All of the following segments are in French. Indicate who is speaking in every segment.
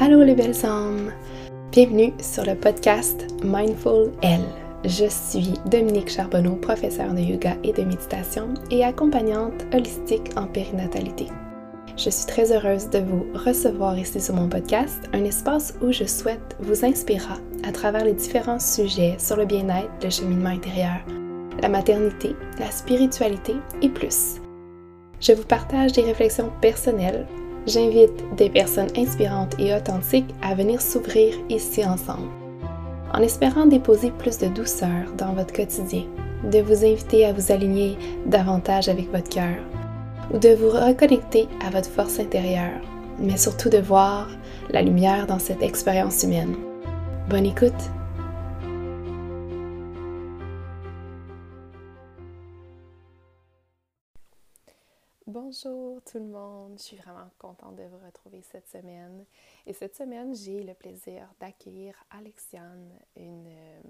Speaker 1: Allô les belles âmes! Bienvenue sur le podcast Mindful Elle. Je suis Dominique Charbonneau, professeure de yoga et de méditation et accompagnante holistique en périnatalité. Je suis très heureuse de vous recevoir ici sur mon podcast, un espace où je souhaite vous inspirer à travers les différents sujets sur le bien-être, le cheminement intérieur, la maternité, la spiritualité et plus. Je vous partage des réflexions personnelles. J'invite des personnes inspirantes et authentiques à venir s'ouvrir ici ensemble, en espérant déposer plus de douceur dans votre quotidien, de vous inviter à vous aligner davantage avec votre cœur, ou de vous reconnecter à votre force intérieure, mais surtout de voir la lumière dans cette expérience humaine. Bonne écoute! Bonjour tout le monde, je suis vraiment contente de vous retrouver cette semaine. Et cette semaine, j'ai le plaisir d'accueillir Alexiane, une, euh,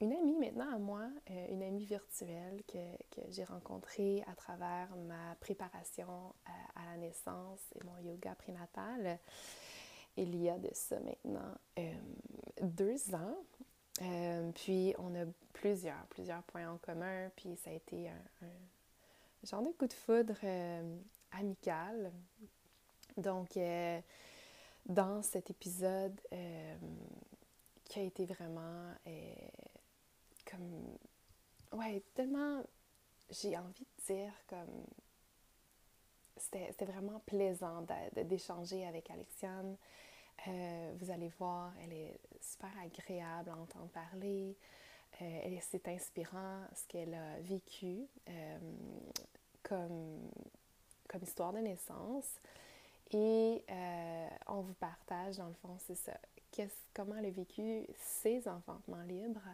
Speaker 1: une amie maintenant à moi, euh, une amie virtuelle que, que j'ai rencontrée à travers ma préparation à, à, la naissance et mon yoga prénatal. Il y a de ça maintenant euh, deux ans. Euh, puis on a plusieurs, plusieurs points en commun, puis ça a été un genre de coup de foudre euh, amical. Donc, euh, dans cet épisode euh, qui a été vraiment comme. Ouais, tellement. J'ai envie de dire comme. C'était vraiment plaisant d'échanger avec Alexiane. Vous allez voir, elle est super agréable à entendre parler. Euh, c'est inspirant ce qu'elle a vécu euh, comme, comme histoire de naissance. Et euh, on vous partage, dans le fond, c'est ça, comment elle a vécu ses enfantements libres?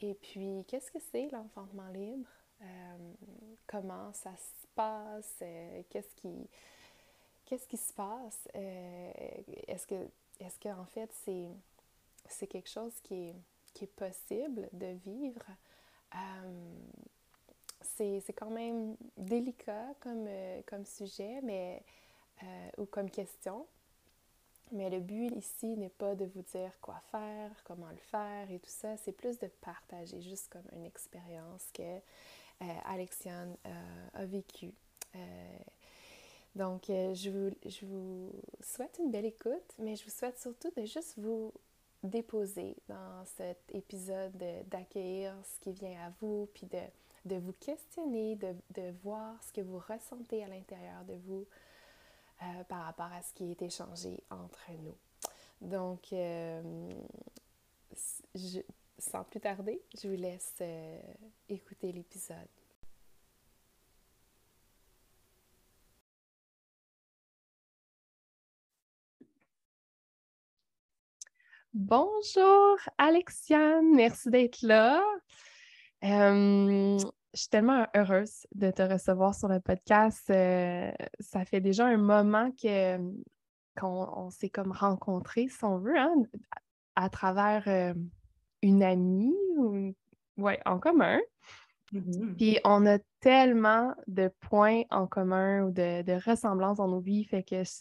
Speaker 1: Et puis, qu'est-ce que c'est l'enfantement libre? Euh, comment ça se passe? Qu'est-ce qui, qu'est-ce qui se passe? est-ce que, est-ce que en fait, c'est, c'est quelque chose qui est qui est possible de vivre, euh, c'est quand même délicat comme, euh, comme sujet mais, euh, ou comme question. Mais le but ici n'est pas de vous dire quoi faire, comment le faire et tout ça. C'est plus de partager juste comme une expérience que Alexiane a vécue. donc, je vous, je vous souhaite une belle écoute, mais je vous souhaite surtout de juste vous déposer dans cet épisode d'accueillir ce qui vient à vous, puis de, vous questionner, de, voir ce que vous ressentez à l'intérieur de vous euh, par rapport à ce qui est échangé entre nous. Donc, euh, sans plus tarder, je vous laisse euh, écouter l'épisode. Bonjour Alexiane, merci d'être là. Euh, je suis tellement heureuse de te recevoir sur le podcast. Euh, ça fait déjà un moment que qu'on s'est comme rencontrés, si on veut, hein, à travers euh, une amie ou ouais, en commun. Mm-hmm. Puis on a tellement de points en commun ou de, de ressemblances dans nos vies, fait que je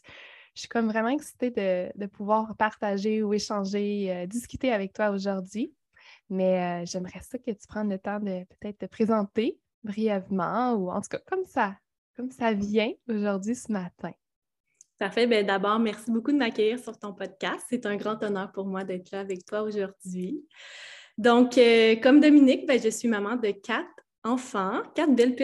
Speaker 1: suis comme vraiment excitée de, pouvoir partager ou échanger, euh, discuter avec toi aujourd'hui. Mais euh, j'aimerais ça que tu prennes le temps de peut-être te présenter brièvement ou en tout cas comme ça, comme ça vient aujourd'hui ce matin.
Speaker 2: Parfait. Bien, d'abord, merci beaucoup de m'accueillir sur ton podcast. C'est un grand honneur pour moi d'être là avec toi aujourd'hui. Donc, euh, comme Dominique, ben, je suis maman de quatre enfants, quatre belles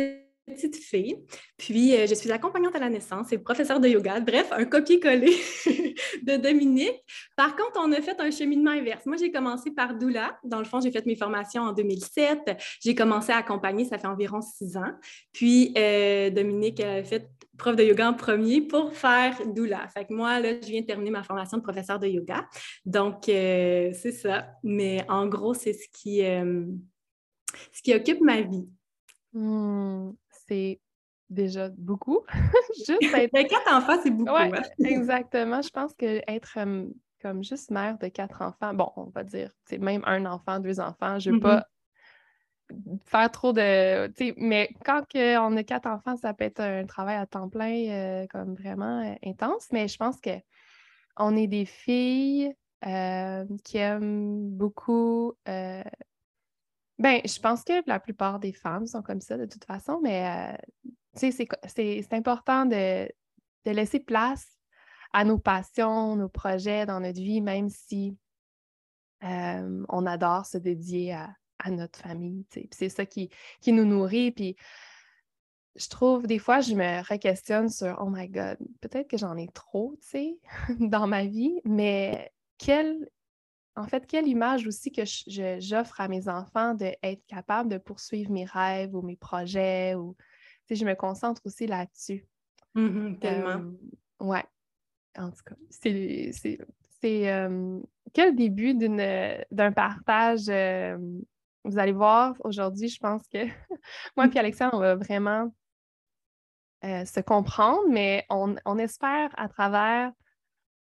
Speaker 2: petite fille. Puis, euh, je suis accompagnante à la naissance et professeure de yoga. Bref, un copier-coller de Dominique. Par contre, on a fait un cheminement inverse. Moi, j'ai commencé par doula. Dans le fond, j'ai fait mes formations en 2007. J'ai commencé à accompagner, ça fait environ six ans. Puis, euh, Dominique a fait prof de yoga en premier pour faire doula. Fait que moi, là, je viens de terminer ma formation de professeur de yoga. Donc, euh, c'est ça. Mais en gros, c'est ce qui, ce qui occupe ma vie.
Speaker 1: Mmh c'est déjà beaucoup.
Speaker 2: juste être... Ben, quatre enfants, c'est beaucoup.
Speaker 1: Ouais, exactement. Je pense que être comme juste mère de quatre enfants, bon, on va dire, c'est même un enfant, deux enfants, je ne veux pas mm-hmm. faire trop de. Mais quand on a quatre enfants, ça peut être un travail à temps plein, euh, comme vraiment euh, intense. Mais je pense que on est des filles euh, qui aiment beaucoup. Euh, ben, je pense que la plupart des femmes sont comme ça de toute façon, mais euh, c'est important de, laisser place à nos passions, nos projets dans notre vie, même si on adore se dédier à, notre famille. C'est ça qui, qui nous nourrit. Puis je trouve, des fois, je me re-questionne sur Oh my God, peut-être que j'en ai trop, tu sais, dans ma vie, mais quelle, en fait, quelle image aussi que j'offre à mes enfants d'être capable de poursuivre mes rêves ou mes projets ou, je me concentre aussi là-dessus.
Speaker 2: Mmh tellement.
Speaker 1: ouais. En tout cas, c'est. C'est quel début d'un partage vous allez voir aujourd'hui, je pense que moi et Alexandre, on va vraiment euh, se comprendre, mais on, espère à travers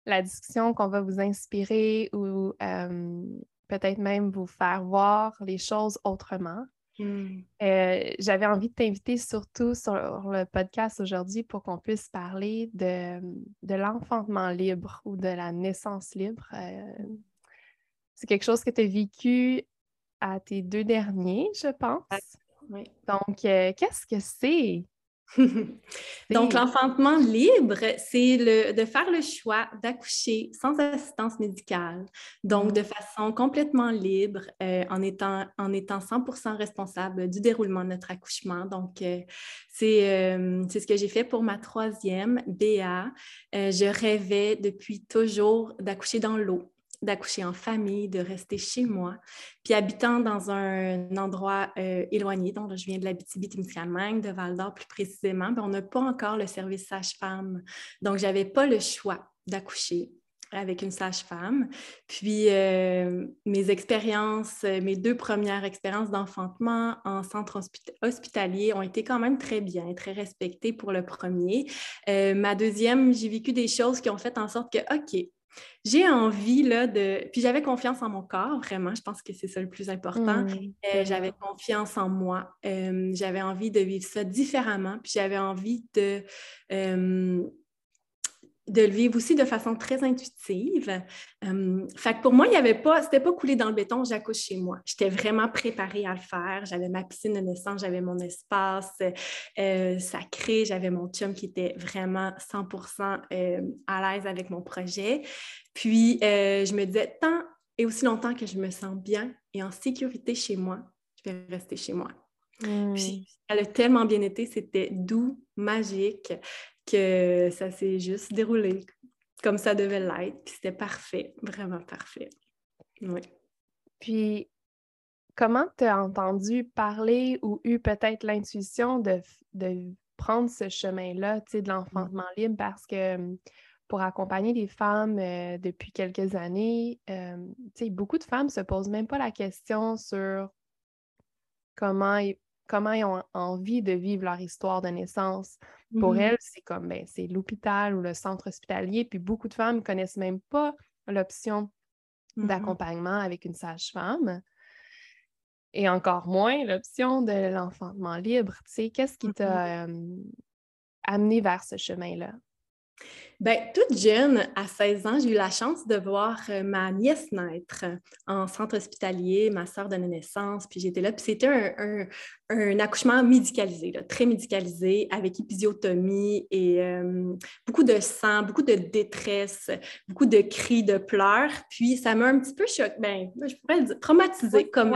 Speaker 1: la discussion qu'on va vous inspirer ou euh, peut-être même vous faire voir les choses autrement. Hmm. Euh, j'avais envie de t'inviter surtout sur le podcast aujourd'hui pour qu'on puisse parler de, de l'enfantement libre ou de la naissance libre. c'est quelque chose que tu as vécu à tes deux derniers, je pense.
Speaker 2: Oui.
Speaker 1: Donc, qu'est-ce que c'est?
Speaker 2: Donc, l'enfantement libre, c'est de faire le choix d'accoucher sans assistance médicale, donc de façon complètement libre, euh, en, étant, en étant 100 responsable du déroulement de notre accouchement. Donc, euh, euh, c'est ce que j'ai fait pour ma troisième, Béa. je rêvais depuis toujours d'accoucher dans l'eau d'accoucher en famille, de rester chez moi. Puis habitant dans un endroit euh, éloigné, donc je viens de la témiscamingue de Val-d'Or plus précisément, on n'a pas encore le service sage-femme. Donc, je n'avais pas le choix d'accoucher avec une sage-femme. Puis euh, mes expériences, mes deux premières expériences d'enfantement en centre hospitalier ont été quand même très bien, très respectées pour le premier. Euh, ma deuxième, j'ai vécu des choses qui ont fait en sorte que, OK, j'ai envie là, de. Puis j'avais confiance en mon corps, vraiment. Je pense que c'est ça le plus important. Mmh, euh, j'avais confiance en moi. Euh, j'avais envie de vivre ça différemment. Puis j'avais envie de. Euh, de le vivre aussi de façon très intuitive. Euh, fait que pour moi, il y avait pas, c'était pas coulé dans le béton, j'accouche chez moi. J'étais vraiment préparée à le faire. J'avais ma piscine de naissance, j'avais mon espace euh, sacré, j'avais mon chum qui était vraiment 100% euh, à l'aise avec mon projet. Puis, je me disais, tant et aussi longtemps que je me sens bien et en sécurité chez moi, je vais rester chez moi. Mmh. Puis, elle a tellement bien été, c'était doux, magique que ça s'est juste déroulé comme ça devait l'être. Puis c'était parfait, vraiment parfait. Oui.
Speaker 1: Puis, comment tu as entendu parler ou eu peut-être l'intuition de, prendre ce chemin-là, tu sais, de l'enfantement libre? Parce que hum, pour accompagner les femmes euh, depuis quelques années, euh, tu sais, beaucoup de femmes se posent même pas la question sur comment comment ils ont envie de vivre leur histoire de naissance. Pour mmh elles, c'est comme, ben, c'est l'hôpital ou le centre hospitalier, puis beaucoup de femmes ne connaissent même pas l'option mmh d'accompagnement avec une sage-femme. Et encore moins l'option de l'enfantement libre. Tu sais, qu'est-ce qui mmh t'a amené vers ce chemin-là?
Speaker 2: Bien, toute jeune, à 16 ans, j'ai eu la chance de voir euh, ma nièce naître en centre hospitalier, ma soeur de naissance, puis j'étais là. Puis c'était un, accouchement médicalisé, très médicalisé, avec épisiotomie et euh, beaucoup de sang, beaucoup de détresse, beaucoup de cris, de pleurs. Puis ça m'a un petit peu choqué, ben, je pourrais le dire, traumatisée, comme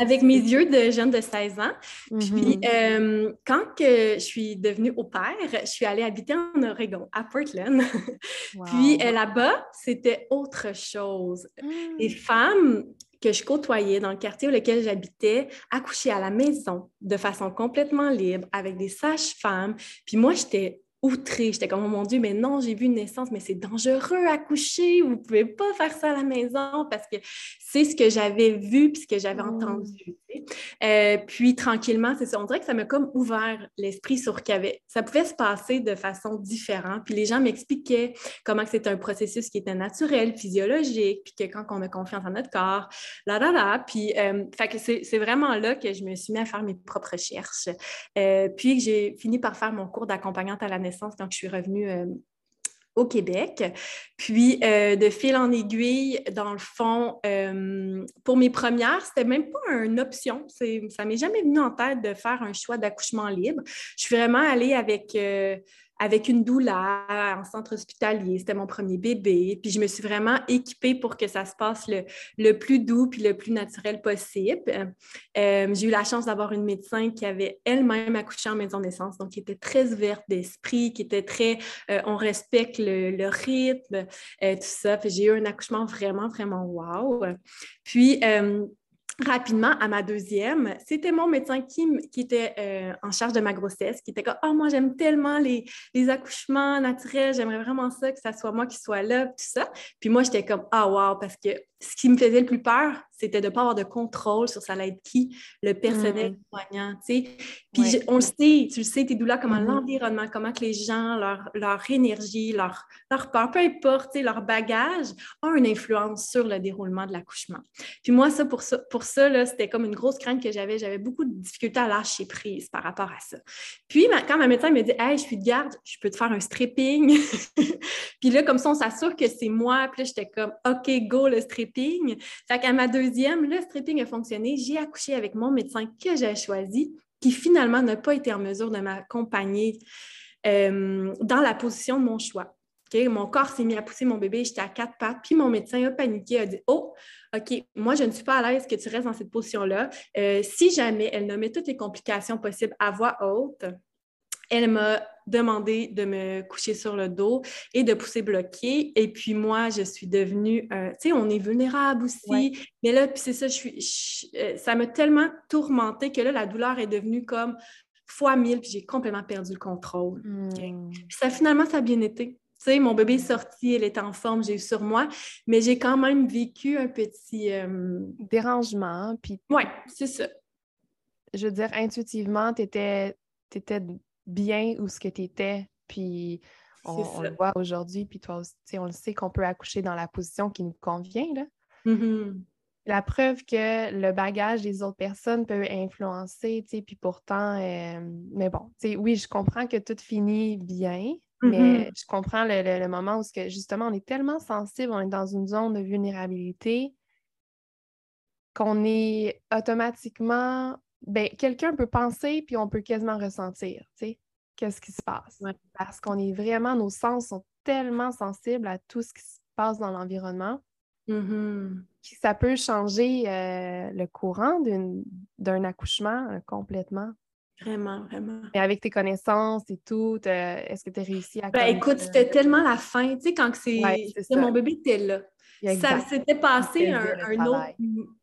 Speaker 2: avec mes yeux de jeune de 16 ans. Puis mm-hmm. euh, quand que je suis devenue au père, je suis allée habiter en Oregon, à Portland. Puis euh, là-bas, c'était autre chose. Les mmh. femmes que je côtoyais dans le quartier où lequel j'habitais accouchaient à la maison de façon complètement libre avec des sages-femmes. Puis moi, j'étais outrée. J'étais comme, oh mon Dieu, mais non, j'ai vu une naissance, mais c'est dangereux à coucher. Vous ne pouvez pas faire ça à la maison parce que c'est ce que j'avais vu puis ce que j'avais mmh. entendu. Euh, puis tranquillement, c'est ça. On dirait que ça m'a comme ouvert l'esprit sur qu'il avait, ça pouvait se passer de façon différente. Puis les gens m'expliquaient comment c'était un processus qui était naturel, physiologique, puis que quand on a confiance en notre corps, là, là, là. Puis, euh, c'est vraiment là que je me suis mis à faire mes propres recherches. Euh, puis j'ai fini par faire mon cours d'accompagnante à la naissance quand je suis revenue au Québec. Puis, euh, de fil en aiguille, dans le fond, euh, pour mes premières, c'était même pas une option. Ça m'est jamais venu en tête de faire un choix d'accouchement libre. Je suis vraiment allée avec euh, avec une douleur en centre hospitalier. C'était mon premier bébé. Puis je me suis vraiment équipée pour que ça se passe le, plus doux puis le plus naturel possible. Euh, j'ai eu la chance d'avoir une médecin qui avait elle-même accouché en maison de naissance, donc qui était très ouverte d'esprit, qui était très euh, on respecte le, rythme, euh, tout ça. J'ai eu un accouchement vraiment, vraiment wow. Puis, rapidement à ma deuxième, c'était mon médecin qui, était euh, en charge de ma grossesse, qui était comme Oh, moi, j'aime tellement les, accouchements naturels, j'aimerais vraiment ça, que ça soit moi qui soit là, tout ça. Puis moi, j'étais comme Ah, wow, parce que ce qui me faisait le plus peur, c'était de ne pas avoir de contrôle sur ça allait être qui, le personnel mm. soignant, tu sais. Puis on le sait, tu le sais, tes douleurs, comment mm-hmm. l'environnement, comment que les gens, leur, leur énergie, leur, leur peur, peu importe, leur bagage, ont une influence sur le déroulement de l'accouchement. Puis moi, ça, pour ça, pour ça c'était comme une grosse crainte que j'avais. J'avais beaucoup de difficultés à lâcher prise par rapport à ça. Puis quand ma médecin me dit « Hey, je suis de garde, je peux te faire un stripping. puis là, comme ça, on s'assure que c'est moi. Puis là, j'étais comme OK, go, le stripping. Fait qu'à ma deuxième, le stripping a fonctionné. J'ai accouché avec mon médecin que j'ai choisi, qui finalement n'a pas été en mesure de m'accompagner euh, dans la position de mon choix. Mon corps s'est mis à pousser mon bébé, j'étais à quatre pattes, puis mon médecin a paniqué, a dit Oh, OK, moi, je ne suis pas à l'aise que tu restes dans cette position-là. Euh, si jamais elle nommait toutes les complications possibles à voix haute, elle m'a demandé de me coucher sur le dos et de pousser bloqué. Et puis moi, je suis devenue, tu sais, on est vulnérable aussi. Mais là, puis c'est ça, je suis, euh, ça m'a tellement tourmentée que là, la douleur est devenue comme fois mille, puis j'ai complètement perdu le contrôle. Hmm. ça, finalement, ça a bien été. Tu sais, mon bébé est sorti, elle est en forme, j'ai eu sur moi, mais j'ai quand même vécu un petit... Euh,
Speaker 1: Dérangement, puis...
Speaker 2: Oui, c'est ça.
Speaker 1: Je veux dire, intuitivement, tu étais, bien où ce que tu étais, puis on, le voit aujourd'hui, puis toi aussi, on le sait qu'on peut accoucher dans la position qui nous convient, là.
Speaker 2: Mm-hmm.
Speaker 1: La preuve que le bagage des autres personnes peut influencer, tu sais, puis pourtant, euh, mais bon, tu sais, oui, je comprends que tout finit bien, mais mm-hmm. je comprends le, moment où que, justement on est tellement sensible, on est dans une zone de vulnérabilité qu'on est automatiquement. Ben, quelqu'un peut penser puis on peut quasiment ressentir, tu sais, qu'est-ce qui se passe. Parce qu'on est vraiment, nos sens sont tellement sensibles à tout ce qui se passe dans l'environnement.
Speaker 2: Mm-hmm.
Speaker 1: Ça peut changer euh, le courant d'un accouchement euh, complètement.
Speaker 2: Vraiment, vraiment.
Speaker 1: Et avec tes connaissances et tout, est-ce que tu as réussi à.
Speaker 2: Ben, écoute, c'était tellement la fin. Tu sais, quand c'est. mon bébé était là. Ça s'était passé un, autre,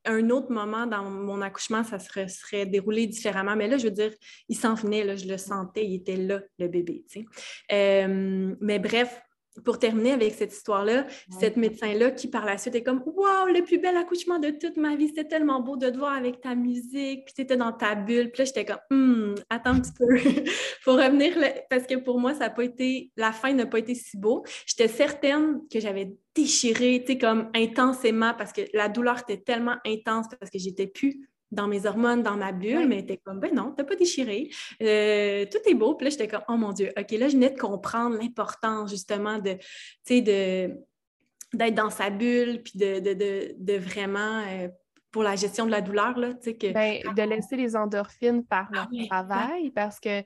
Speaker 2: un, autre, moment dans mon accouchement, ça serait, serait, déroulé différemment. Mais là, je veux dire, il s'en venait, là, je le sentais, il était là, le bébé. Tu sais. Euh, mais bref, pour terminer avec cette histoire-là, cette médecin-là qui par la suite est comme Waouh, le plus bel accouchement de toute ma vie, c'était tellement beau de te voir avec ta musique, puis tu étais dans ta bulle. Puis là, j'étais comme Hum, attends un petit peu. faut revenir, parce que pour moi, ça n'a pas été, la fin n'a pas été si beau. J'étais certaine que j'avais déchiré, tu sais, comme intensément, parce que la douleur était tellement intense, parce que j'étais plus dans mes hormones, dans ma bulle, mais t'es comme, ben non, t'as pas déchiré. Euh, tout est beau. Puis là, j'étais comme, oh mon Dieu, OK, là, je venais de comprendre l'importance justement de, tu sais, de, d'être dans sa bulle, puis de, de, de, vraiment, euh, pour la gestion de la douleur, là, tu sais, que...
Speaker 1: Ben, de laisser les endorphines par leur ah travail, parce que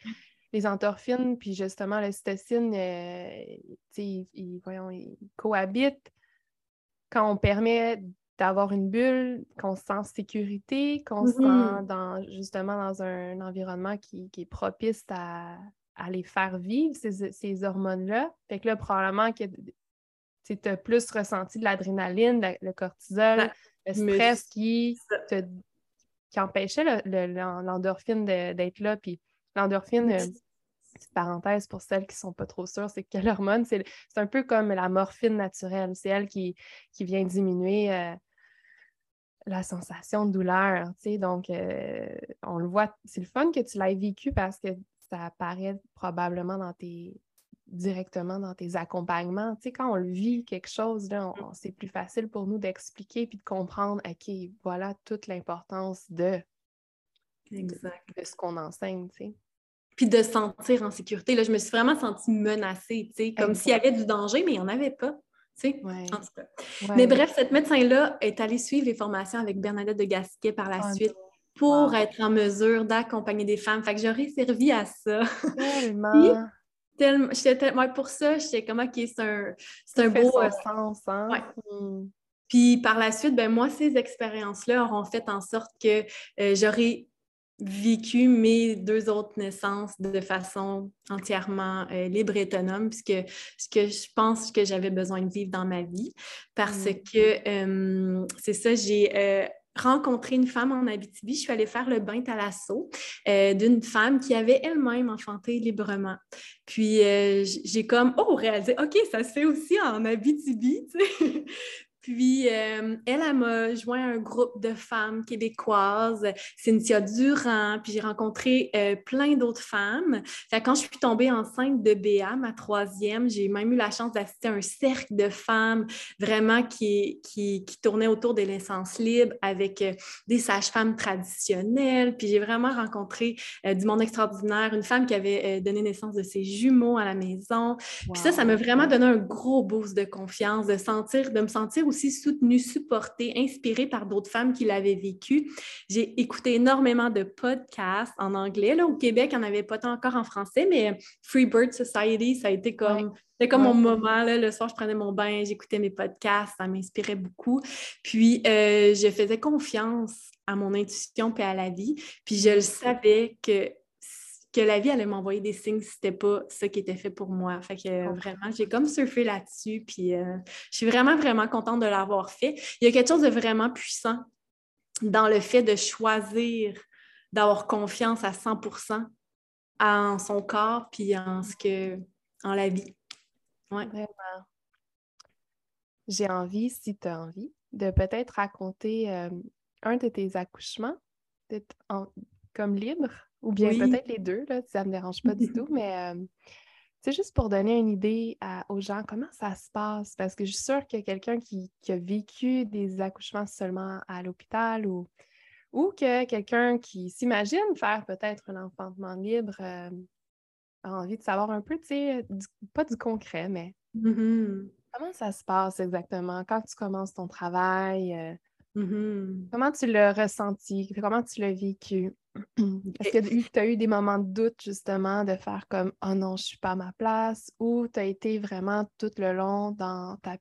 Speaker 1: les endorphines, puis justement, l'ocytocine, euh, tu sais, ils, voyons, ils cohabitent quand on permet d'avoir une bulle, qu'on se sent en sécurité, qu'on se sent mm-hmm. dans, justement dans un, environnement qui, est propice à, les faire vivre, ces, hormones-là. Fait que là, probablement que tu as plus ressenti de l'adrénaline, le cortisol, le stress qui, qui empêchait l'endorphine d'être là. Puis l'endorphine, euh, petite parenthèse pour celles qui ne sont pas trop sûres, c'est que l'hormone, c'est un peu comme la morphine naturelle. C'est elle qui, qui vient diminuer euh, la sensation de douleur, tu sais, donc euh, on le voit, c'est le fun que tu l'aies vécu parce que ça apparaît probablement dans tes directement dans tes accompagnements. Tu sais, quand on le vit quelque chose, là, mmh. c'est plus facile pour nous d'expliquer puis de comprendre, OK, voilà toute l'importance de,
Speaker 2: exact.
Speaker 1: de, ce qu'on enseigne, tu sais.
Speaker 2: puis de se sentir en sécurité. Là, je me suis vraiment sentie menacée, comme s'il y avait du danger, mais il n'y en avait pas. Mais bref, cette médecin-là est allée suivre les formations avec Bernadette de Gasquet par la oh, suite pour être en mesure d'accompagner des femmes. Fait que j'aurais servi à ça. Tellement. tellement, pour ça, j'étais comme, OK, c'est un, c'est un beau... Euh, sens, hein? Hmm. Puis par la suite, ben moi, ces expériences-là auront fait en sorte que euh, j'aurais vécu mes deux autres naissances de façon entièrement euh, libre et autonome, puisque ce que je pense que j'avais besoin de vivre dans ma vie, parce mm. que c'est ça, j'ai euh, rencontré une femme en Abitibi. Je suis allée faire le bain à l'assaut euh, d'une femme qui avait elle-même enfanté librement. Puis j'ai comme, oh, réalisé, OK, ça se fait aussi en Abitibi. Puis, euh, elle, elle m'a joint un groupe de femmes québécoises, Cynthia Durand, puis j'ai rencontré euh, plein d'autres femmes. Fait, quand je suis tombée enceinte de Béa, ma troisième, j'ai même eu la chance d'assister à un cercle de femmes vraiment qui, qui, qui tournait autour des naissances libres avec euh, des sages-femmes traditionnelles. Puis j'ai vraiment rencontré du monde extraordinaire, une femme qui avait donné naissance de ses jumeaux à la maison. Puis ça, ça m'a vraiment donné un gros boost de confiance, de sentir, de me sentir aussi soutenue, supportée, inspirée par d'autres femmes qui l'avaient vécu. J'ai écouté énormément de podcasts en anglais. Là, au Québec, il n'y en avait pas tant encore en français, mais Free Bird Society, ça a été comme... C'était comme mon moment, là, le soir, je prenais mon bain, j'écoutais mes podcasts, ça m'inspirait beaucoup. Puis, euh, je faisais confiance à mon intuition et à la vie. Puis, je le savais que que la vie allait m'envoyer des signes si c'était pas ce qui était fait pour moi. Fait que vraiment, j'ai comme surfé là-dessus, puis euh, je suis vraiment, vraiment contente de l'avoir fait. Il y a quelque chose de vraiment puissant dans le fait de choisir d'avoir confiance à 100 en son corps, puis en ce que, en la vie. Ouais. Vraiment.
Speaker 1: J'ai envie, si tu as envie, de peut-être raconter euh, un de tes accouchements, d'être comme libre ou bien peut-être les deux, là, ça ne me dérange pas du tout, mais c'est juste pour donner une idée aux gens comment ça se passe, parce que je suis sûre que quelqu'un qui, a vécu des accouchements seulement à l'hôpital ou, ou que quelqu'un qui s'imagine faire peut-être un enfantement libre a envie de savoir un peu, tu sais, pas du concret, mais mmh comment ça se passe exactement? Quand tu commences ton travail? Mmh comment tu l'as ressenti? Comment tu l'as vécu? Est-ce que tu as eu des moments de doute justement de faire comme Oh non, je ne suis pas à ma place ou tu as été vraiment tout le long dans ta,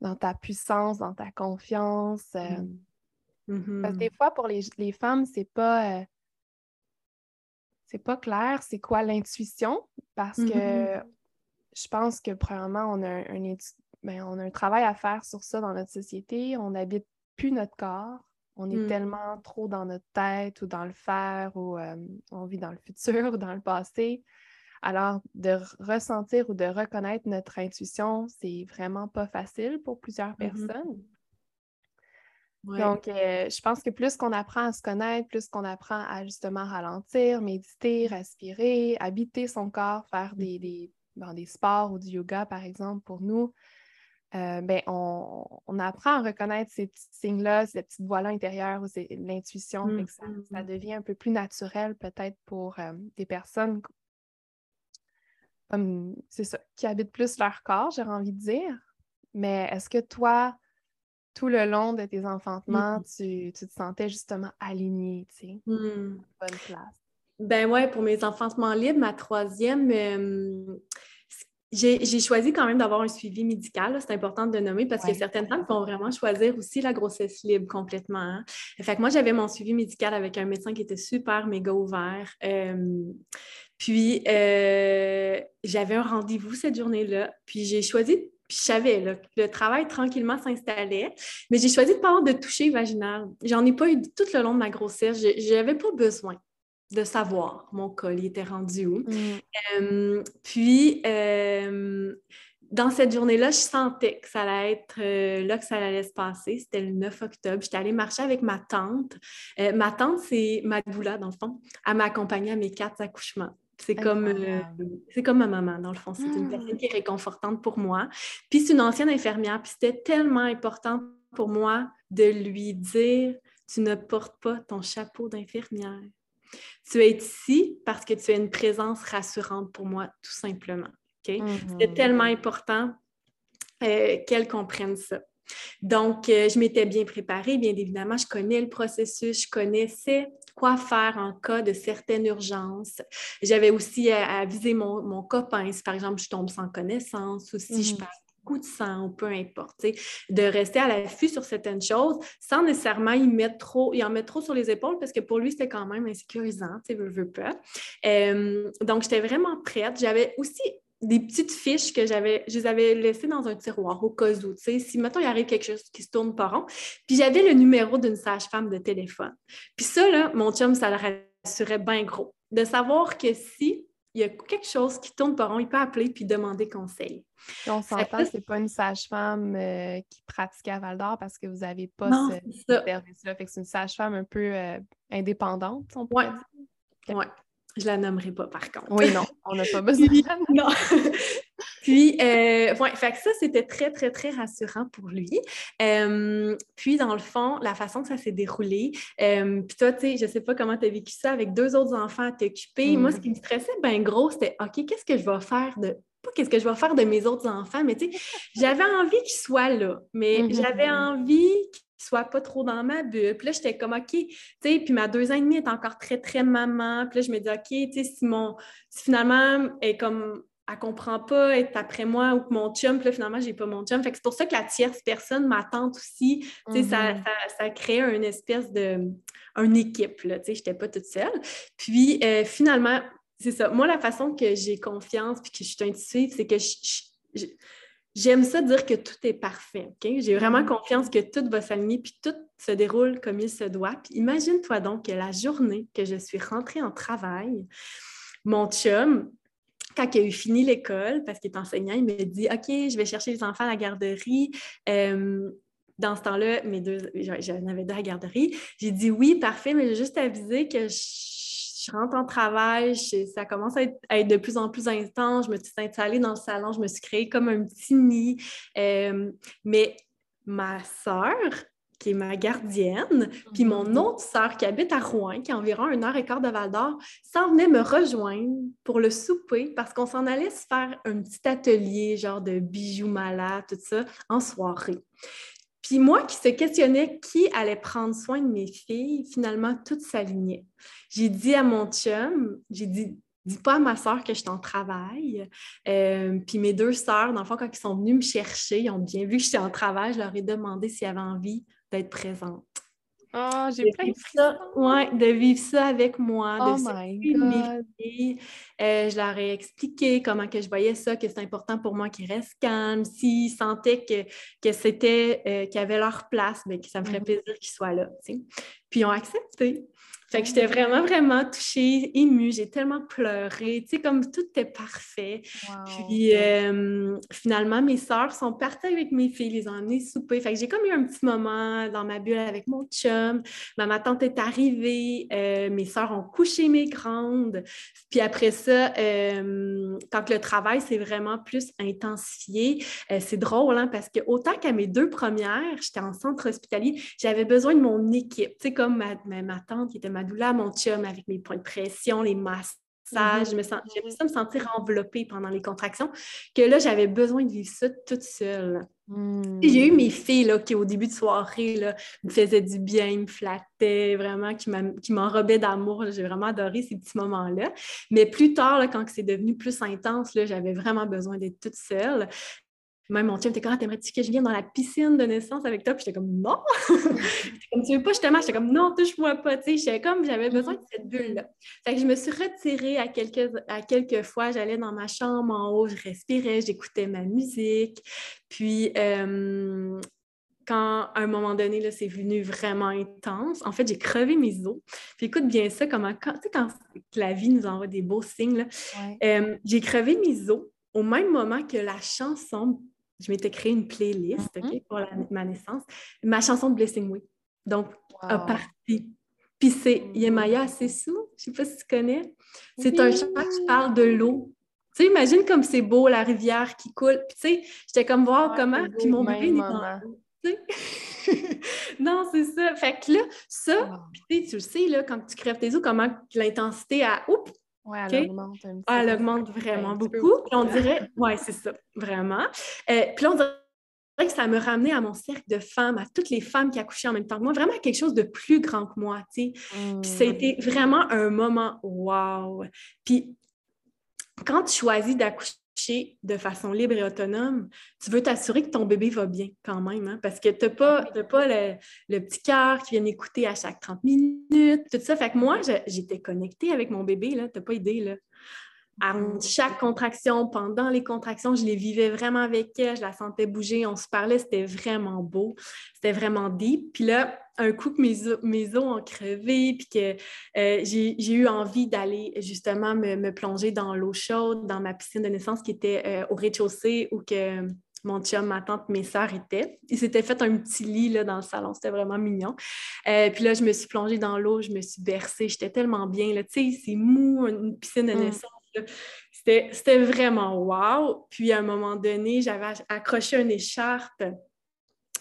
Speaker 1: dans ta puissance, dans ta confiance? Euh? Mmh. Parce que des fois, pour les, femmes, c'est pas. Euh, c'est pas clair, c'est quoi l'intuition? Parce que je pense que premièrement, on a un, ben, on a un travail à faire sur ça dans notre société. On n'habite plus notre corps. On est mmh. tellement trop dans notre tête ou dans le faire ou on vit dans le futur ou dans le passé. Alors, de ressentir ou de reconnaître notre intuition, c'est vraiment pas facile pour plusieurs mmh personnes. Donc, je pense que plus qu'on apprend à se connaître, plus qu'on apprend à justement ralentir, méditer, respirer, habiter son corps, faire mmh. des, des, des sports ou du yoga, par exemple, pour nous, euh, ben, on, apprend à reconnaître ces petits signes-là, ces petites voix-là intérieures, l'intuition. Mmh, ça, mmh. devient un peu plus naturel peut-être pour euh, des personnes comme, c'est ça, qui habitent plus leur corps, j'aurais envie de dire. Mais est-ce que toi, tout le long de tes enfantements, mmh. tu, te sentais justement aligné, tu sais, bonne
Speaker 2: place? Ben ouais, pour mes enfantements libres, ma troisième, j'ai choisi quand même d'avoir un suivi médical, c'est important de nommer parce que certaines femmes vont vraiment choisir aussi la grossesse libre complètement. Hein. Fait que moi, j'avais mon suivi médical avec un médecin qui était super méga ouvert. puis, euh, j'avais un rendez-vous cette journée-là. Puis, j'ai choisi, puis je savais, là, le travail tranquillement s'installait, mais j'ai choisi de ne pas avoir de toucher vaginal. J'en ai pas eu tout le long de ma grossesse. Je n'avais pas besoin de savoir mon col, il était rendu où. Mm. puis, dans cette journée-là, je sentais que ça allait être euh, là que ça allait se passer. C'était le 9 octobre. J'étais allée marcher avec ma tante. Euh, ma tante, c'est ma doula, dans le fond. Elle m'a accompagnée à mes quatre accouchements. C'est comme, euh, c'est comme ma maman, dans le fond. C'est une personne qui est réconfortante pour moi. Puis c'est une ancienne infirmière. Puis c'était tellement important pour moi de lui dire Tu ne portes pas ton chapeau d'infirmière. Tu es ici parce que tu es une présence rassurante pour moi, tout simplement. C'est mm-hmm. tellement important euh, qu'elle comprenne ça. Donc, euh, je m'étais bien préparée, bien évidemment, je connais le processus, je connaissais quoi faire en cas de certaines urgences. J'avais aussi avisé mon, mon, copain, si par exemple je tombe sans connaissance ou si je mm-hmm. passe beaucoup de sang ou peu importe, de rester à l'affût sur certaines choses sans nécessairement y mettre trop, y en mettre trop sur les épaules parce que pour lui, c'était quand même insécurisant, tu veux, pas. Donc, j'étais vraiment prête. J'avais aussi des petites fiches que j'avais, je les avais laissées dans un tiroir au cas où, tu sais, si maintenant il arrive quelque chose qui se tourne pas rond. Puis j'avais le numéro d'une sage-femme de téléphone. Puis ça, là, mon chum, ça le rassurait bien gros. De savoir que si il y a quelque chose qui tourne pas rond, il peut appeler puis demander conseil.
Speaker 1: on s'entend, c'est pas une sage-femme euh, qui pratique à Val d'Or parce que vous n'avez pas ce, service-là. Fait que c'est une sage-femme un peu euh, indépendante, on pourrait
Speaker 2: dire. Ouais. Je la nommerai pas, par contre.
Speaker 1: Oui, non, on n'a pas besoin.
Speaker 2: Non. Puis, euh, ouais, fait que ça, c'était très, très, très rassurant pour lui. Euh, puis, dans le fond, la façon que ça s'est déroulé, euh, puis toi, tu sais, je sais pas comment tu as vécu ça avec deux autres enfants à t'occuper. Moi, ce qui me stressait bien gros, c'était OK, qu'est-ce que je vais faire de pas qu'est-ce que je vais faire de mes autres enfants, mais tu sais, j'avais envie qu'ils soient là, mais mm-hmm. j'avais envie soit pas trop dans ma bulle. Puis là, j'étais comme, OK, tu sais, puis ma deux ans et demi est encore très, très maman. Puis là, je me dis, OK, tu sais, si mon, si finalement, elle comme, elle comprend pas être après moi ou que mon chum, puis là, finalement, j'ai pas mon chum. Fait que c'est pour ça que la tierce personne, ma tante aussi, ça, mm-hmm. ça, ça, crée une espèce de, une équipe, là, tu sais, j'étais pas toute seule. Puis euh, finalement, c'est ça. Moi, la façon que j'ai confiance puis que je suis intuitive, c'est que J'aime ça dire que tout est parfait. J'ai vraiment mm-hmm. confiance que tout va s'aligner puis tout se déroule comme il se doit. Puis imagine-toi donc que la journée que je suis rentrée en travail, mon chum, quand il a eu fini l'école, parce qu'il est enseignant, il me dit OK, je vais chercher les enfants à la garderie. Euh, dans ce temps-là, mes deux, j'en avais deux à la garderie. J'ai dit oui, parfait, mais j'ai juste avisé que je rentre en travail, ça commence à être, de plus en plus intense. Je me suis installée dans le salon, je me suis créée comme un petit nid. Euh, mais ma sœur, qui est ma gardienne, puis mon mhm. autre sœur qui habite à Rouen, qui est environ une heure et quart de Val d'Or, s'en venait me rejoindre pour le souper parce qu'on s'en allait se faire un petit atelier, genre de bijoux malades, tout ça, en soirée. Puis moi qui se questionnais qui allait prendre soin de mes filles, finalement, tout s'alignait. J'ai dit à mon chum, j'ai dit, dis pas à ma soeur que je suis en travail. Euh, puis mes deux sœurs, dans le fond, quand ils sont venus me chercher, ils ont bien vu que j'étais en travail, je leur ai demandé s'ils avaient envie d'être présentes.
Speaker 1: Oh, j'ai plein de
Speaker 2: ça, ouais, de vivre ça avec moi, de oh my filles. Euh, je leur ai expliqué comment que je voyais ça, que c'est important pour moi qu'ils restent calmes. S'ils sentaient que, que c'était, euh, qu'ils avaient leur place, mais ben, que ça me ferait mm-hmm. plaisir qu'ils soient là. Puis ils ont accepté. Fait que j'étais vraiment, vraiment touchée, émue. J'ai tellement pleuré. Tu sais, comme tout était parfait. Puis euh, finalement, mes sœurs sont parties avec mes filles, les ont emmenées souper. Fait que j'ai comme eu un petit moment dans ma bulle avec mon chum. Ma, tante est arrivée. Euh, mes sœurs ont couché mes grandes. Puis après ça, euh, quand le travail s'est vraiment plus intensifié, c'est drôle, hein, parce que autant qu'à mes deux premières, j'étais en centre hospitalier, j'avais besoin de mon équipe. Tu sais, comme ma, ma tante qui était ma ma douleur, mon chum avec mes points de pression, les massages. Mm-hmm. Je me sens, j'ai ça me sentir enveloppée pendant les contractions, que là, j'avais besoin de vivre ça toute seule. Mm. J'ai eu mes filles là, qui, au début de soirée, là, me faisaient du bien, me flattaient, vraiment, qui m'enrobaient d'amour. J'ai vraiment adoré ces petits moments-là. Mais plus tard, là, quand c'est devenu plus intense, j'avais vraiment besoin d'être toute seule. Même mon chum était comme, ah, t'aimerais-tu que je vienne dans la piscine de naissance avec toi? Puis j'étais comme, non! comme, tu veux pas, je te J'étais comme, non, touche-moi pas. Tu sais, comme, j'avais besoin de cette bulle-là. Fait que je me suis retirée à quelques, à quelques fois. J'allais dans ma chambre en haut, je respirais, j'écoutais ma musique. Puis, euh, quand à un moment donné, là, c'est venu vraiment intense, en fait, j'ai crevé mes os. Puis écoute bien ça, comment, quand, tu sais, quand la vie nous envoie des beaux signes, euh, j'ai crevé mes os au même moment que la chanson je m'étais créé une playlist mm-hmm. pour ma naissance. Ma chanson de Blessing Me. Donc, a parti. Puis c'est Yemaya Sessou, je ne sais pas si tu connais. C'est un chant qui parle de l'eau. Tu sais, imagine comme c'est beau, la rivière qui coule. Puis tu sais, j'étais comme voir comment. Puis mon bébé est dans l'eau. non, c'est ça. Fait que là, ça, tu le sais, là, quand tu crèves tes os, comment l'intensité a. Oups!
Speaker 1: Oui, elle augmente un petit
Speaker 2: ah, Elle augmente vraiment beaucoup. Puis on dirait, oui, c'est ça, vraiment. Euh, puis là, on dirait que ça me ramenait à mon cercle de femmes, à toutes les femmes qui accouchaient en même temps que moi, vraiment quelque chose de plus grand que moi, tu sais. Puis c'était vraiment un moment wow. Puis quand tu choisis d'accoucher de façon libre et autonome, tu veux t'assurer que ton bébé va bien quand même, hein, parce que tu n'as pas, pas le, petit cœur qui vient écouter à chaque 30 minutes, tout ça. Fait que moi, j'étais connectée avec mon bébé, là, n'as pas idée, là. À chaque contraction, pendant les contractions, je les vivais vraiment avec elle, je la sentais bouger, on se parlait, c'était vraiment beau, c'était vraiment deep. Puis là, un coup que mes, mes os ont crevé, puis que euh, j'ai eu envie d'aller justement me, plonger dans l'eau chaude, dans ma piscine de naissance qui était euh, au rez-de-chaussée où que mon chum, ma tante, mes sœurs étaient. Ils s'étaient fait un petit lit là, dans le salon, c'était vraiment mignon. Euh, puis là, je me suis plongée dans l'eau, je me suis bercée, j'étais tellement bien. Tu sais, c'est mou, une piscine de mm. naissance. C'était vraiment wow. Puis à un moment donné, j'avais accroché une écharpe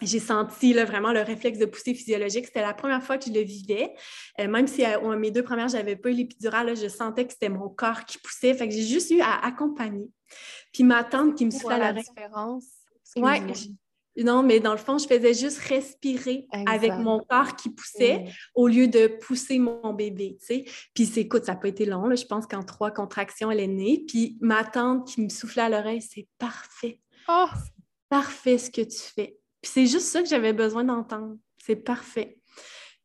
Speaker 2: j'ai senti là, vraiment le réflexe de poussée physiologique. C'était la première fois que je le vivais. Euh, même si à, mes deux premières, je n'avais pas eu l'épidurale, je sentais que c'était mon corps qui poussait. Fait que j'ai juste eu à accompagner. Puis ma tante qui me soufflait à la
Speaker 1: différence.
Speaker 2: Oui. Non, mais dans le fond, je faisais juste respirer avec mon corps qui poussait au lieu de pousser mon bébé, tu sais. Puis écoute, ça n'a pas été long, je pense qu'en trois contractions, elle est née. Puis ma tante qui me soufflait à l'oreille, c'est parfait.
Speaker 1: Oh!
Speaker 2: Parfait ce que tu fais c'est juste ça que j'avais besoin d'entendre. C'est parfait.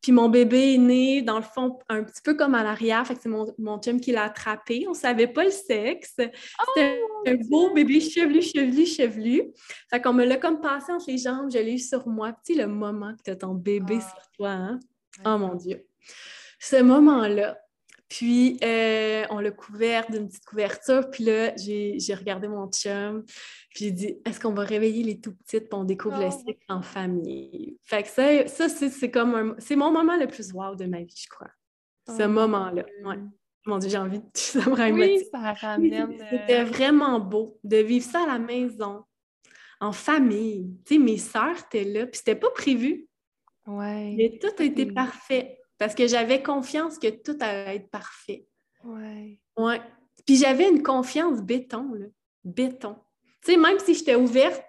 Speaker 2: Puis mon bébé est né, dans le fond, un petit peu comme à l'arrière. Fait que c'est mon, mon chum qui l'a attrapé. On ne savait pas le sexe. C'était oh, un beau bébé chevelu, chevelu, chevelu. Fait qu'on me l'a comme passé entre les jambes. Je l'ai eu sur moi. Puis le moment que tu as ton bébé ah. sur toi, hein? Oh mon Dieu. Ce moment-là, puis, euh, on l'a couvert d'une petite couverture. Puis là, j'ai regardé mon chum. Puis j'ai dit, est-ce qu'on va réveiller les tout petites pour on découvre le oh. cycle en famille? Fait que ça, ça c'est comme C'est mon moment le plus wow de ma vie, je crois. Ce oh moment-là. Ouais. Mon Dieu, j'ai envie de... Ça
Speaker 1: me Oui, ça ramène...
Speaker 2: Euh, c'était vraiment beau de vivre ça à la maison, en famille. Tu sais, mes sœurs étaient là, puis c'était pas prévu.
Speaker 1: Ouais.
Speaker 2: Mais tout a été parfait. Parce que j'avais confiance que tout allait être parfait.
Speaker 1: Ouais.
Speaker 2: Ouais. Puis j'avais une confiance béton, là. Béton. Tu sais, même si j'étais ouverte,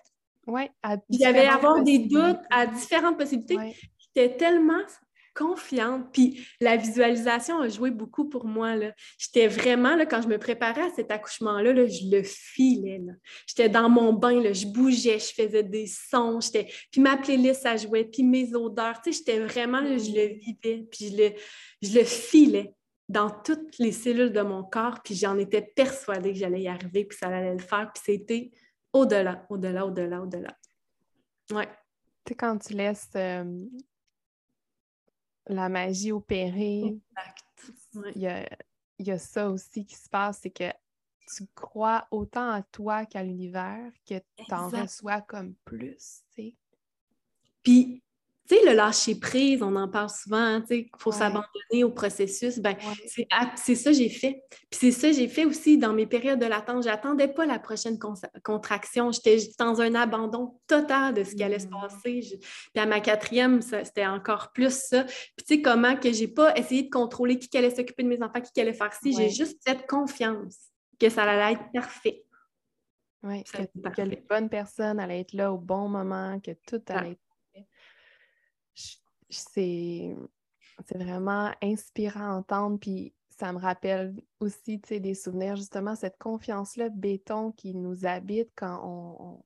Speaker 1: ouais,
Speaker 2: j'avais avoir des doutes à différentes possibilités. J'étais tellement confiante. Puis la visualisation a joué beaucoup pour moi. J'étais vraiment, là, quand je me préparais à cet accouchement-là, là, je le filais. J'étais dans mon bain, je bougeais, je faisais des sons. Puis ma playlist, ça jouait, puis mes odeurs. J'étais vraiment, là, je le vivais, puis je le, je filais dans toutes les cellules de mon corps, puis j'en étais persuadée que j'allais y arriver, puis ça allait le faire, puis c'était au-delà, au-delà, au-delà, au-delà. Ouais.
Speaker 1: Tu sais, quand tu laisses euh, la magie opérée. Il, y a, ça aussi qui se passe, c'est que tu crois autant à toi qu'à l'univers que tu en reçois comme plus.
Speaker 2: Puis tu sais, le lâcher prise, on en parle souvent, tu sais, il faut s'abandonner au processus. Ben, c'est ça que j'ai fait. Puis c'est ça que j'ai fait aussi dans mes périodes de latence. J'attendais pas la prochaine contraction. J'étais dans un abandon total de ce qui allait se mmh. passer. Puis à ma quatrième, c'était encore plus ça. Puis tu sais, comment que j'ai pas essayé de contrôler qui allait s'occuper de mes enfants, qui allait faire ci. J'ai juste cette confiance que ça allait être parfait.
Speaker 1: Oui, que, que, les bonnes personnes allaient être là au bon moment, que tout allait être c'est vraiment inspirant à entendre. Puis ça me rappelle aussi des souvenirs, justement, cette confiance-là, béton qui nous habite quand on,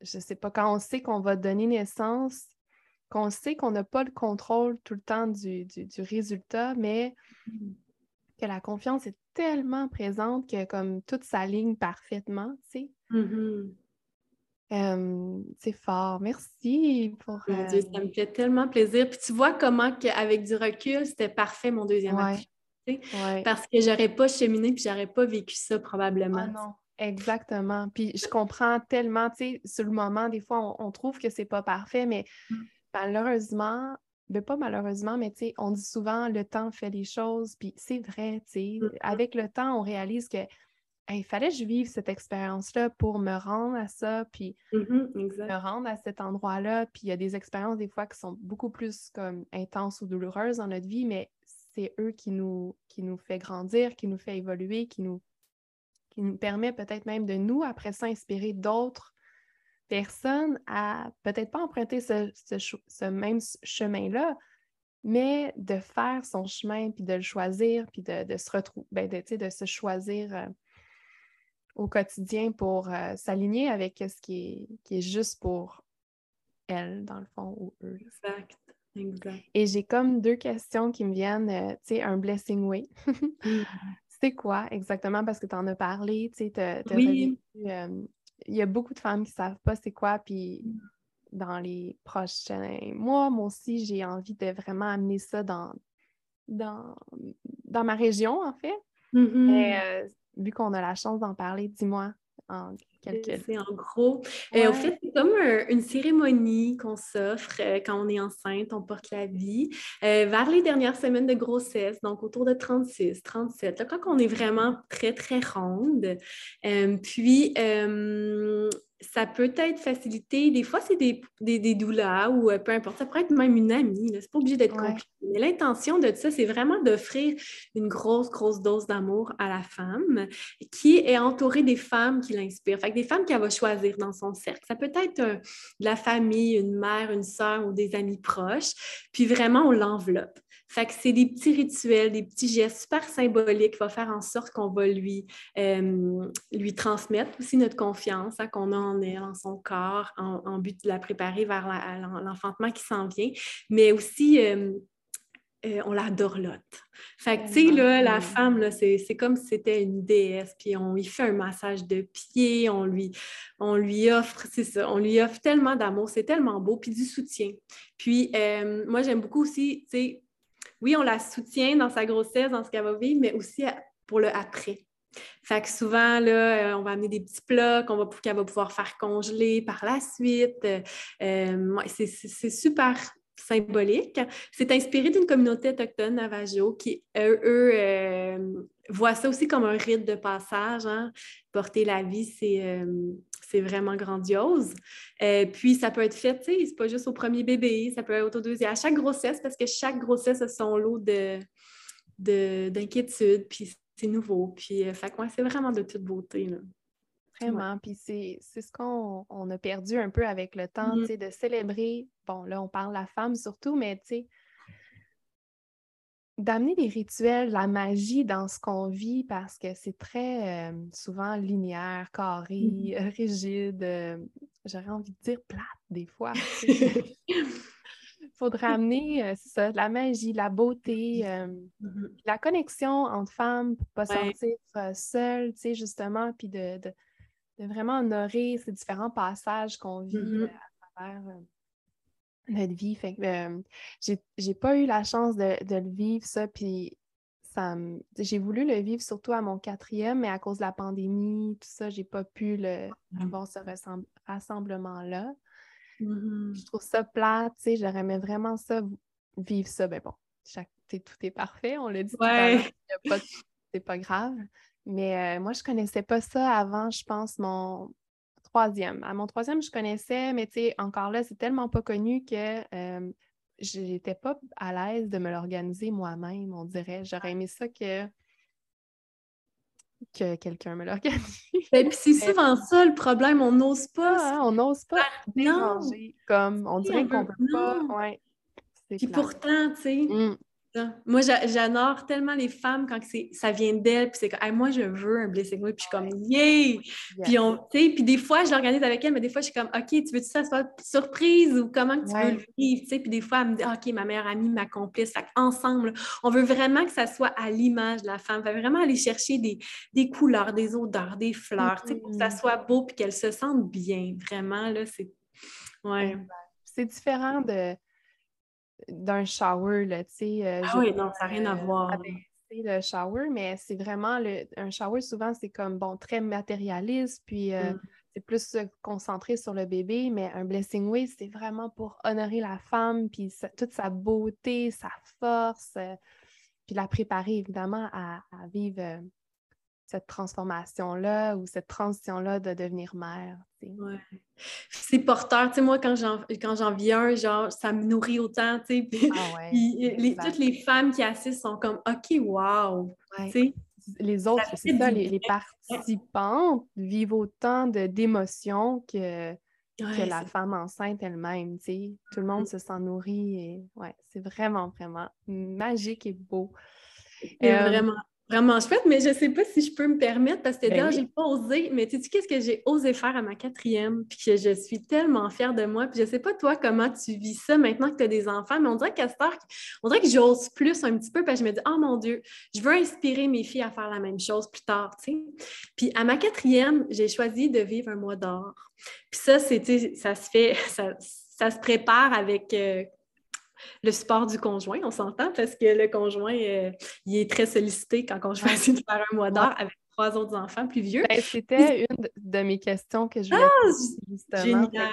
Speaker 1: je sais pas, quand on sait qu'on va donner naissance, qu'on sait qu'on n'a pas le contrôle tout le temps du, résultat, mais mmh. que la confiance est tellement présente que comme tout s'aligne parfaitement, tu sais. C'est fort. Merci pour.
Speaker 2: Mon Dieu, ça me fait tellement plaisir. Puis tu vois comment avec du recul, c'était parfait mon deuxième
Speaker 1: ouais.
Speaker 2: Parce que j'aurais pas cheminé puis j'aurais pas vécu ça probablement.
Speaker 1: Ah non, exactement. Puis je comprends tellement, tu sais, sur le moment, des fois, on, trouve que c'est pas parfait, mais mmh. malheureusement, ben pas malheureusement, mais tu sais, on dit souvent le temps fait les choses, puis c'est vrai, tu sais. Mmh avec le temps, on réalise que il fallait que je vive cette expérience-là pour me rendre à ça, puis
Speaker 2: mm-hmm,
Speaker 1: me rendre à cet endroit-là. Puis il y a des expériences des fois qui sont beaucoup plus comme intenses ou douloureuses dans notre vie, mais c'est eux qui nous, qui nous fait grandir, qui nous fait évoluer, qui nous, qui nous permet peut-être même de nous, après ça, inspirer d'autres personnes à peut-être pas emprunter ce, même chemin-là, mais de faire son chemin, puis de le choisir, puis de, se retrouver, ben de, de, se choisir euh, au quotidien pour euh, s'aligner avec ce qui est, qui est juste pour elle, dans le fond, ou eux.
Speaker 2: Exact. Exact.
Speaker 1: Et j'ai comme deux questions qui me viennent, euh, tu sais, un blessing way. Mm. C'est quoi exactement? Parce que tu en as parlé, tu sais, oui. il y a beaucoup de femmes qui ne savent pas c'est quoi, puis mm. dans les prochains mois, moi aussi, j'ai envie de vraiment amener ça dans, dans, dans ma région, en fait.
Speaker 2: Mm-hmm.
Speaker 1: Euh, vu qu'on a la chance d'en parler, dis-moi en quelques...
Speaker 2: C'est en gros. Euh, au fait, c'est comme une cérémonie qu'on s'offre euh, quand on est enceinte, on porte la vie, vers les dernières semaines de grossesse, donc autour de 36, 37, là, quand on est vraiment très, très ronde. puis, ça peut être facilité. Des fois, c'est des, des, douleurs ou euh, peu importe. Ça pourrait être même une amie. C'est pas obligé d'être compliqué. Mais l'intention de ça, c'est vraiment d'offrir une grosse, grosse dose d'amour à la femme qui est entourée des femmes qui l'inspirent. Fait que des femmes qu'elle va choisir dans son cercle. Ça peut être de la famille, une mère, une soeur ou des amis proches. Puis vraiment, on l'enveloppe. Fait que c'est des petits rituels, des petits gestes super symboliques qui vont faire en sorte qu'on va lui, euh, lui transmettre aussi notre confiance hein, qu'on a en elle, en son corps, en, but de la préparer vers l'enfantement qui s'en vient, mais aussi euh, euh, on la dorlote. Fait que, tu sais, là, la femme, c'est comme si c'était une déesse, puis on lui fait un massage de pied, on lui, on lui offre, c'est ça, on lui offre tellement d'amour, c'est tellement beau, puis du soutien. Puis, moi, j'aime beaucoup aussi, tu sais, oui, on la soutient dans sa grossesse, dans ce qu'elle va vivre, mais aussi pour le après. Fait que souvent, là, euh, on va amener des petits plats qu'on va, qu'elle va pouvoir faire congeler par la suite. Euh, c'est super symbolique. C'est inspiré d'une communauté autochtone Navajo qui, eux, euh, voient ça aussi comme un rite de passage. Hein. Porter la vie, c'est c'est vraiment grandiose. Euh, puis ça peut être fait, tu sais, c'est pas juste au premier bébé, ça peut être au deuxième, à chaque grossesse, parce que chaque grossesse a son lot de, d'inquiétude, puis c'est nouveau. Puis, euh, fait c'est vraiment de toute beauté. Là.
Speaker 1: Vraiment. Puis c'est, ce qu'on a perdu un peu avec le temps, tu sais, de célébrer. Bon, là, on parle de la femme surtout, mais tu sais, d'amener des rituels, la magie dans ce qu'on vit parce que c'est très euh, souvent linéaire, carré, mmh euh, rigide. Euh, j'aurais envie de dire plate des fois. Il faudrait amener, ça, la magie, la beauté, mmh la connexion entre femmes pour ne pas sentir seule, tu sais, justement, puis de, vraiment honorer ces différents passages qu'on vit mmh à travers notre vie. Fait que euh, j'ai pas eu la chance de, le vivre, ça. Puis ça j'ai voulu le vivre surtout à mon quatrième, mais à cause de la pandémie, tout ça, j'ai pas pu le, avoir ce rassemblement-là.
Speaker 2: Mm-hmm.
Speaker 1: Je trouve ça plat, tu sais, j'aurais vraiment ça, vivre ça. Ben bon, chaque, tout est parfait, on l'a dit
Speaker 2: ouais.
Speaker 1: c'est pas grave. Mais euh, moi, je connaissais pas ça avant, je pense, mon, troisième. À mon troisième, je connaissais, mais tu sais, encore là, c'est tellement pas connu que euh, j'étais pas à l'aise de me l'organiser moi-même, on dirait. J'aurais aimé ça que que quelqu'un me l'organise.
Speaker 2: Et puis c'est souvent ça le problème, on n'ose pas.
Speaker 1: Ah, on n'ose pas déranger, comme on dirait qu'on peut pas. Ouais,
Speaker 2: puis pourtant, tu sais, Moi, j'honore tellement les femmes quand ça vient d'elles, puis c'est comme, moi, je veux un blessing puis je suis comme, yay! Puis, on, puis des fois, je l'organise avec elle, mais des fois, je suis comme, OK, tu veux que ça soit surprise ou comment tu veux le vivre? Puis des fois, elle me dit, OK, ma meilleure amie, ma complice, ensemble, on veut vraiment que ça soit à l'image de la femme, on veut vraiment aller chercher des, des couleurs, des odeurs, des fleurs, pour que ça mm-hmm. soit beau puis qu'elle se sente bien. Vraiment, là, c'est. Ouais.
Speaker 1: C'est différent de d'un shower, là, tu sais.
Speaker 2: Euh, ah oui, non, ça n'a rien à euh, voir.
Speaker 1: le shower, mais c'est vraiment le, un shower, souvent, c'est comme, bon, très matérialiste, puis euh, mm. c'est plus concentré sur le bébé, mais un blessing way, c'est vraiment pour honorer la femme, puis toute sa beauté, sa force, puis la préparer, évidemment, à, vivre cette transformation-là ou cette transition-là de devenir mère.
Speaker 2: Ouais. C'est porteur, tu sais, moi, quand j'en vis un, genre, ça me nourrit autant, tu sais, puis, ah les, toutes les femmes qui assistent sont comme « OK, wow!
Speaker 1: Les autres, c'est ça, les, participantes vivent autant d'émotions que, que la femme enceinte elle-même, tu sais? Tout le monde mm. se sent nourri et ouais, c'est vraiment, vraiment magique et beau.
Speaker 2: Euh, vraiment vraiment chouette, mais je ne sais pas si je peux me permettre parce que ben j'ai pas osé. Mais tu sais, qu'est-ce que j'ai osé faire à ma quatrième? Puis que je suis tellement fière de moi. Puis je sais pas, toi, comment tu vis ça maintenant que tu as des enfants, mais on dirait qu'à on dirait que j'ose plus un petit peu parce que je me dis, oh mon Dieu, je veux inspirer mes filles à faire la même chose plus tard, tu sais. Puis à ma quatrième, j'ai choisi de vivre un mois d'or. Puis ça, c'est, ça se fait, ça, se prépare avec. Euh, le support du conjoint, on s'entend, parce que le conjoint, euh, il est très sollicité quand on choisit de faire un mois d'or avec trois autres enfants plus vieux.
Speaker 1: Ben, c'était une de mes questions que je voulais ah, poser, justement. Génial!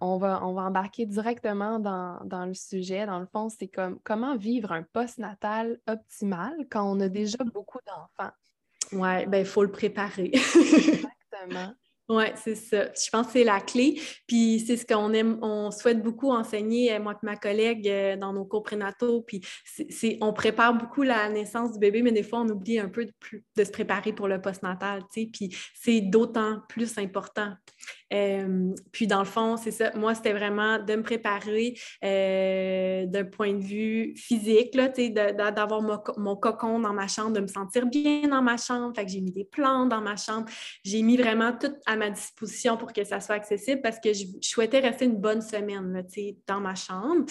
Speaker 1: on va, on va embarquer directement dans, le sujet. Dans le fond, c'est comme comment vivre un post-natal optimal quand on a déjà beaucoup d'enfants?
Speaker 2: Oui, ben il faut le préparer. Exactement. Oui, c'est ça. Je pense que c'est la clé. Puis c'est ce qu'on aime, on souhaite beaucoup enseigner, euh, moi et ma collègue, euh, dans nos cours prénataux. Puis c'est, on prépare beaucoup la naissance du bébé, mais des fois, on oublie un peu de, de se préparer pour le postnatal. Puis c'est d'autant plus important. Euh, puis dans le fond, c'est ça. Moi, c'était vraiment de me préparer d'un point de vue physique, d'avoir mon, mon, cocon dans ma chambre, de me sentir bien dans ma chambre. Fait que j'ai mis des plantes dans ma chambre. J'ai mis vraiment tout à ma disposition pour que ça soit accessible parce que je, souhaitais rester une bonne semaine là, dans ma chambre,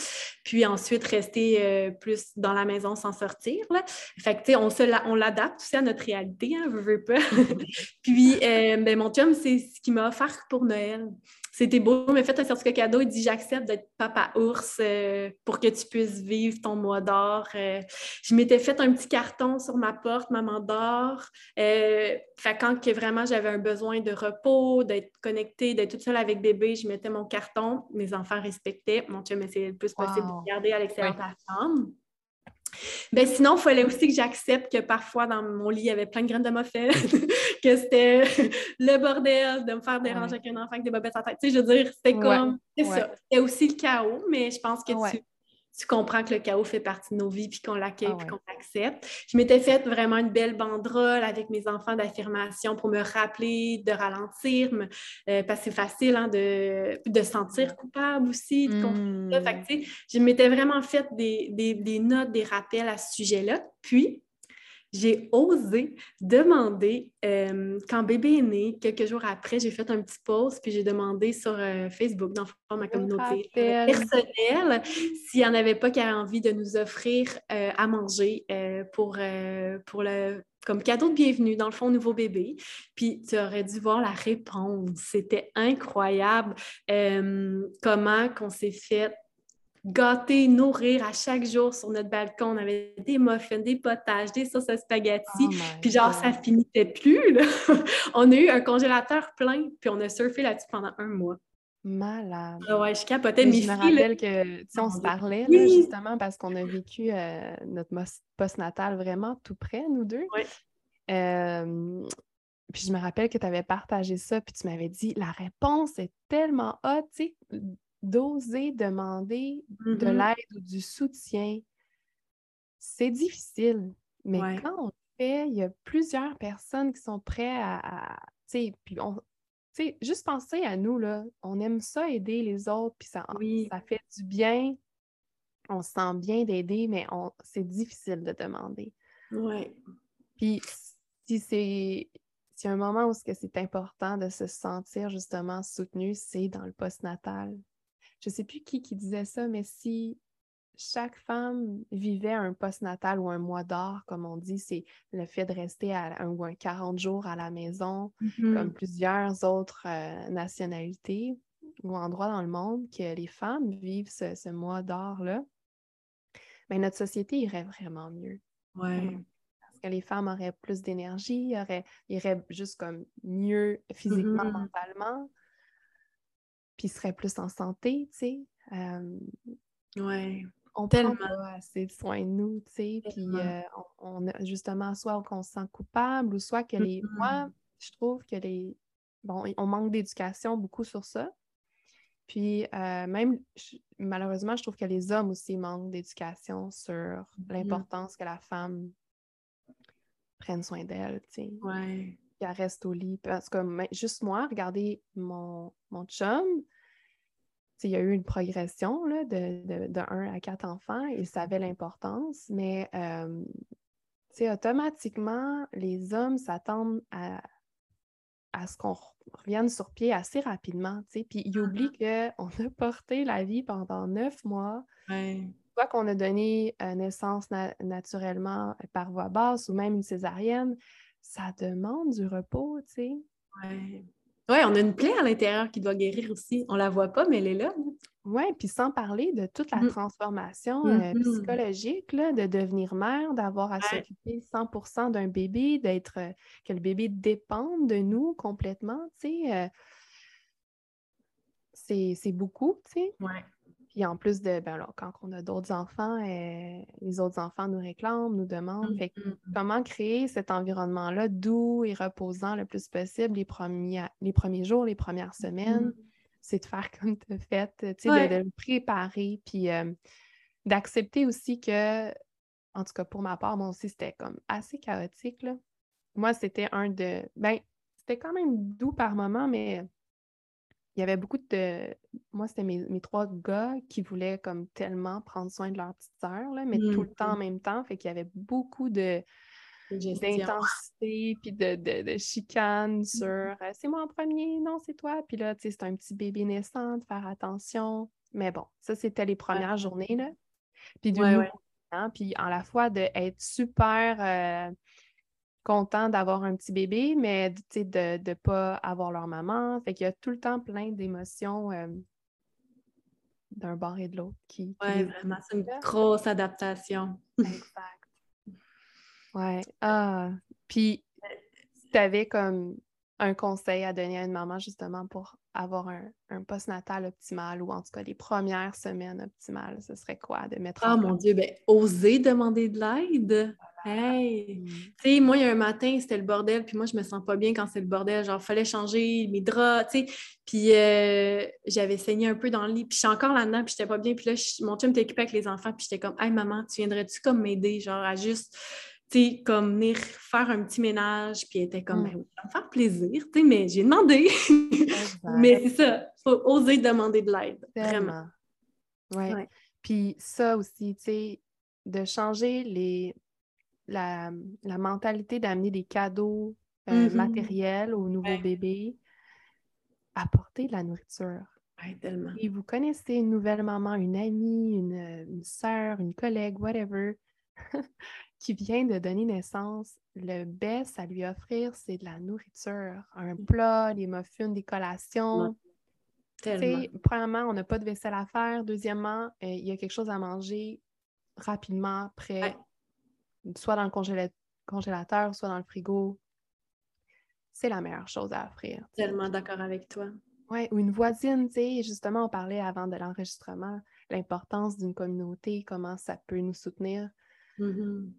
Speaker 2: puis ensuite rester euh, plus dans la maison sans sortir. Là. Fait que, on, on l'adapte aussi à notre réalité, hein, veux pas. puis, euh, ben, mon chum, c'est ce qu'il m'a offert pour Noël c'était beau, mais fait un certificat cadeau. Il dit J'accepte d'être papa ours euh, pour que tu puisses vivre ton mois d'or. Euh. je m'étais fait un petit carton sur ma porte, maman d'or. Euh, fait quand que vraiment j'avais un besoin de repos, d'être connectée, d'être toute seule avec bébé, je mettais mon carton. Mes enfants respectaient. Mon chum essayait le plus possible de garder à l'extérieur de la chambre. Ben sinon, il fallait aussi que j'accepte que parfois dans mon lit, il y avait plein de graines de muffin, que c'était le bordel de me faire déranger avec un enfant avec des bobettes en tête. Tu sais, je veux dire, c'était comme, c'est ça. C'était aussi le chaos, mais je pense que tu tu comprends que le chaos fait partie de nos vies, puis qu'on l'accueille, ah puis qu'on l'accepte. Je m'étais faite vraiment une belle banderole avec mes enfants d'affirmation pour me rappeler de ralentir, euh, parce que c'est facile hein, de, de sentir coupable aussi. De mmh. fait je m'étais vraiment fait des, des, des notes, des rappels à ce sujet-là. Puis, j'ai osé demander, euh, quand bébé est né, quelques jours après, j'ai fait un petit post, puis j'ai demandé sur euh, Facebook, dans ma communauté personnelle, s'il n'y en avait pas qui avaient envie de nous offrir euh, à manger pour, pour le comme cadeau de bienvenue, dans le fond, nouveau bébé. Puis tu aurais dû voir la réponse. C'était incroyable comment qu'on s'est fait gâter, nourrir à chaque jour sur notre balcon. On avait des muffins, des potages, des sauces à spaghetti. Oh puis genre, ça finissait plus. on a eu un congélateur plein, puis on a surfé là-dessus pendant un mois.
Speaker 1: Malade.
Speaker 2: Ah ouais, je capotais.
Speaker 1: je me rappelle que, tu sais, on se parlait, justement, parce qu'on a vécu euh, notre post-natal vraiment tout près, nous deux.
Speaker 2: Oui.
Speaker 1: Euh, puis je me rappelle que tu avais partagé ça, puis tu m'avais dit la réponse est tellement haute, tu sais, d'oser demander de mm-hmm. l'aide ou du soutien, c'est difficile. Mais quand on le fait, il y a plusieurs personnes qui sont prêtes à, tu sais, puis on, juste penser à nous, là, on aime ça aider les autres, puis ça, ça fait du bien, on se sent bien d'aider, mais c'est difficile de demander.
Speaker 2: Oui.
Speaker 1: Puis si c'est si un moment où c'est important de se sentir justement soutenu, c'est dans le postnatal je sais plus qui qui disait ça, mais si chaque femme vivait un post-natal ou un mois d'or, comme on dit, c'est le fait de rester à un ou un 40 jours à la maison, mm-hmm. comme plusieurs autres euh, nationalités ou endroits dans le monde, que les femmes vivent ce, mois d'or-là, mais ben, notre société irait vraiment mieux.
Speaker 2: Ouais.
Speaker 1: Parce que les femmes auraient plus d'énergie, iraient juste comme mieux physiquement, mm-hmm. mentalement puis serait plus en santé, tu sais.
Speaker 2: Oui.
Speaker 1: on prend pas assez soin de nous, tu sais, puis euh, on, a justement soit qu'on se sent coupable ou soit que les... Moi, je trouve que les... Bon, on manque d'éducation beaucoup sur ça. Puis euh, même, malheureusement, je trouve que les hommes aussi manquent d'éducation sur mmh. l'importance que la femme prenne soin d'elle, tu sais.
Speaker 2: Ouais.
Speaker 1: Qu'elle reste au lit. Parce que juste moi, regardez mon, mon chum, il y a eu une progression là, de, de, 1 à 4 enfants, il savait l'importance, mais euh, automatiquement, les hommes s'attendent à, à ce qu'on revienne sur pied assez rapidement, puis ils oublient mm-hmm. qu'on a porté la vie pendant neuf mois, soit qu'on a donné euh, naissance naturellement par voie basse ou même une césarienne, ça demande du repos, tu sais.
Speaker 2: Oui, on a une plaie à l'intérieur qui doit guérir aussi. On la voit pas, mais elle est là.
Speaker 1: Oui, puis sans parler de toute la mm. transformation euh, mm-hmm. psychologique, là, de devenir mère, d'avoir à s'occuper 100% d'un bébé, d'être euh, que le bébé dépende de nous complètement, tu sais. Euh, c'est beaucoup, tu sais.
Speaker 2: Ouais.
Speaker 1: Puis en plus de, ben alors, quand on a d'autres enfants, euh, les autres enfants nous réclament, nous demandent. Mmh, fait mmh, mmh. comment créer cet environnement-là doux et reposant le plus possible les premiers, les premiers jours, les premières semaines, c'est de faire comme tu as fait, de, le préparer, puis euh, d'accepter aussi que, en tout cas pour ma part, moi aussi, c'était comme assez chaotique, là. Moi, c'était un de, ben, c'était quand même doux par moment, mais il y avait beaucoup de. Moi, c'était mes, trois gars qui voulaient comme tellement prendre soin de leur petite sœur, mais tout le temps en mmh même temps. Fait qu'il y avait beaucoup de d'intensité puis de, de, chicane mmh sur euh, c'est moi en premier, non, c'est toi. Puis là, tu sais, c'est un petit bébé naissant, de faire attention. Mais bon, ça, c'était les premières journées, là. Puis du ouais, puis en la fois d'être super euh, content d'avoir un petit bébé, mais de ne pas avoir leur maman. Fait qu'il y a tout le temps plein d'émotions euh, d'un bord et de l'autre qui.
Speaker 2: Oui, vraiment, c'est une grosse adaptation.
Speaker 1: exact. Ouais. Ah. Puis, tu avais comme un conseil à donner à une maman justement pour avoir un, un post-natal optimal ou en tout cas les premières semaines optimales, ce serait quoi de mettre
Speaker 2: Ah mon Dieu, ben oser demander de l'aide? Hey! Mm. Tu sais, moi, il y a un matin, c'était le bordel, puis moi, je me sens pas bien quand c'est le bordel. Genre, fallait changer mes draps, tu sais. Puis euh, j'avais saigné un peu dans le lit, puis je suis encore là-dedans, puis j'étais pas bien. Puis là, mon chum t'occupait avec les enfants, puis j'étais comme, hey maman, tu viendrais-tu comme m'aider, genre, à juste comme venir faire un petit ménage, puis elle était comme, mm. ben ça me faire plaisir, tu sais, mais j'ai demandé. mais c'est ça, il faut oser demander de l'aide, vraiment.
Speaker 1: Oui. Ouais. Puis ça aussi, tu sais, de changer les, la, la mentalité d'amener des cadeaux euh, mm-hmm. matériels aux nouveaux bébés, apporter de la nourriture.
Speaker 2: Oui, tellement.
Speaker 1: Et vous connaissez une nouvelle maman, une amie, une, une soeur, une collègue, whatever, qui vient de donner naissance, le best à lui offrir, c'est de la nourriture, un mmh. plat, des muffins, des collations. Premièrement, on n'a pas de vaisselle à faire. Deuxièmement, euh, il y a quelque chose à manger rapidement, prêt, soit dans le congélateur, soit dans le frigo. C'est la meilleure chose à offrir.
Speaker 2: Tellement d'accord avec toi.
Speaker 1: Oui, ou une voisine, tu sais, justement, on parlait avant de l'enregistrement, l'importance d'une communauté, comment ça peut nous soutenir.
Speaker 2: Mmh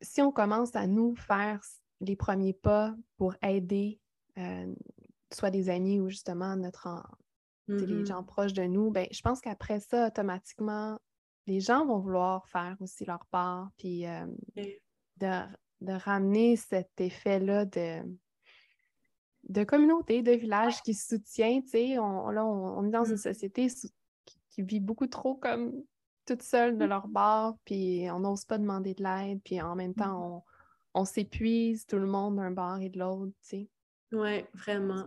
Speaker 1: si on commence à nous faire les premiers pas pour aider euh, soit des amis ou justement notre les mmh gens proches de nous, ben, je pense qu'après ça, automatiquement, les gens vont vouloir faire aussi leur part, puis euh, de, ramener cet effet-là de, de communauté, de village qui se soutient. On, là, on, est dans une mmh. société qui, vit beaucoup trop comme toutes seules de mmh. leur bord, puis on n'ose pas demander de l'aide, puis en même temps, mmh. on, s'épuise tout le monde d'un bord et de l'autre, tu sais.
Speaker 2: Oui, vraiment.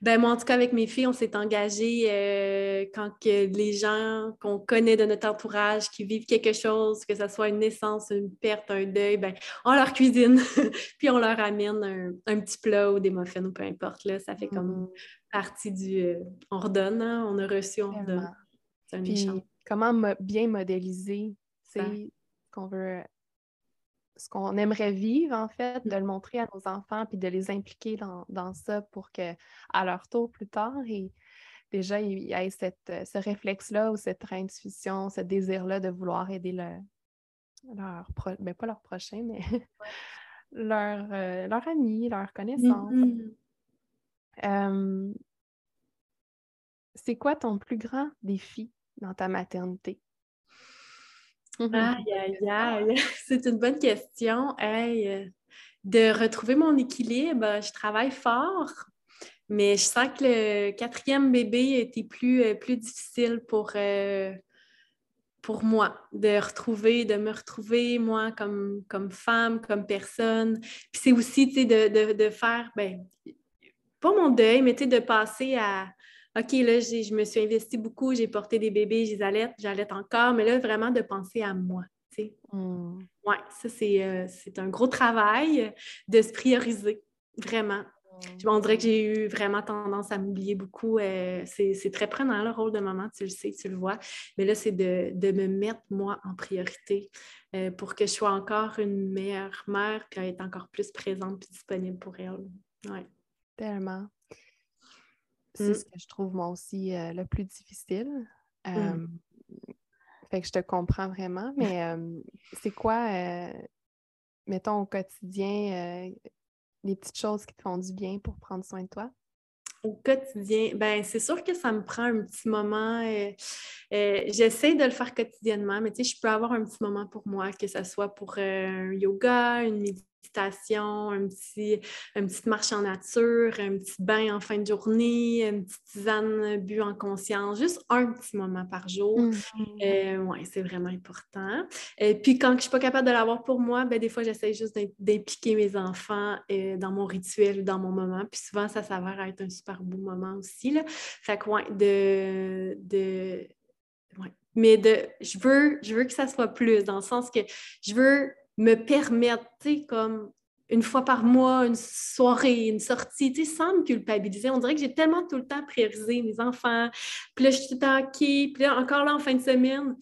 Speaker 2: Ben moi, en tout cas, avec mes filles, on s'est engagé euh, quand que les gens qu'on connaît de notre entourage qui vivent quelque chose, que ce soit une naissance, une perte, un deuil, ben, on leur cuisine, puis on leur amène un, petit plat ou des muffins ou peu importe. Là, ça fait comme mmh. partie du euh, on redonne, hein, on a reçu, on redonne.
Speaker 1: C'est un puis, comment bien modéliser ce qu'on veut, ce qu'on aimerait vivre, en fait, de le montrer à nos enfants, puis de les impliquer dans, ça pour que, à leur tour plus tard, et déjà il y ait cette, ce réflexe-là ou cette intuition, ce désir-là de vouloir aider le, leur, ben, pas leur prochain, mais leur, euh, leur ami, leur connaissance. Mm-hmm. c'est quoi ton plus grand défi? Dans ta maternité?
Speaker 2: Aïe, aïe, aïe. C'est une bonne question. Euh, de retrouver mon équilibre, je travaille fort, mais je sens que le quatrième bébé était plus, euh, plus difficile pour, euh, pour moi, de retrouver, de me retrouver, moi, comme, comme femme, comme personne. Puis c'est aussi, tu sais, de, de, faire, ben, pas mon deuil, mais tu sais, de passer à, OK, là, je me suis investie beaucoup, j'ai porté des bébés, j'ai j'allais j'allais encore, mais là, vraiment de penser à moi. Mmh. Oui, ça, euh, c'est un gros travail de se prioriser, vraiment. Mmh. On dirait que j'ai eu vraiment tendance à m'oublier beaucoup. Euh, c'est très prenant le rôle de maman, tu le sais, tu le vois. Mais là, c'est de, me mettre moi en priorité euh, pour que je sois encore une meilleure mère puis être encore plus présente et disponible pour elle. Ouais.
Speaker 1: Tellement. C'est mmh. ce que je trouve moi aussi le plus difficile. Mmh. Fait que je te comprends vraiment, mais c'est quoi, mettons, au quotidien, les petites choses qui te font du bien pour prendre soin de toi?
Speaker 2: Au quotidien, ben c'est sûr que ça me prend un petit moment. J'essaie de le faire quotidiennement, mais tu sais, je peux avoir un petit moment pour moi, que ce soit pour un yoga, une méditation méditation, un petit, une petite marche en nature, un petit bain en fin de journée, une petite tisane bu en conscience, juste un petit moment par jour. Mm-hmm. Euh, oui, c'est vraiment important. Et puis quand je ne suis pas capable de l'avoir pour moi, ben, des fois, j'essaie juste d'impliquer mes enfants euh, dans mon rituel, dans mon moment. Puis souvent, ça s'avère être un super beau moment aussi. Là. Fait que, ouais, de, de mais de je veux je veux que ça soit plus dans le sens que je veux me permettre, tu comme une fois par mois, une soirée, une sortie, tu sais, sans me culpabiliser. On dirait que j'ai tellement tout le temps priorisé mes enfants. Puis là, je suis tout le temps. Puis là, encore là, en fin de semaine,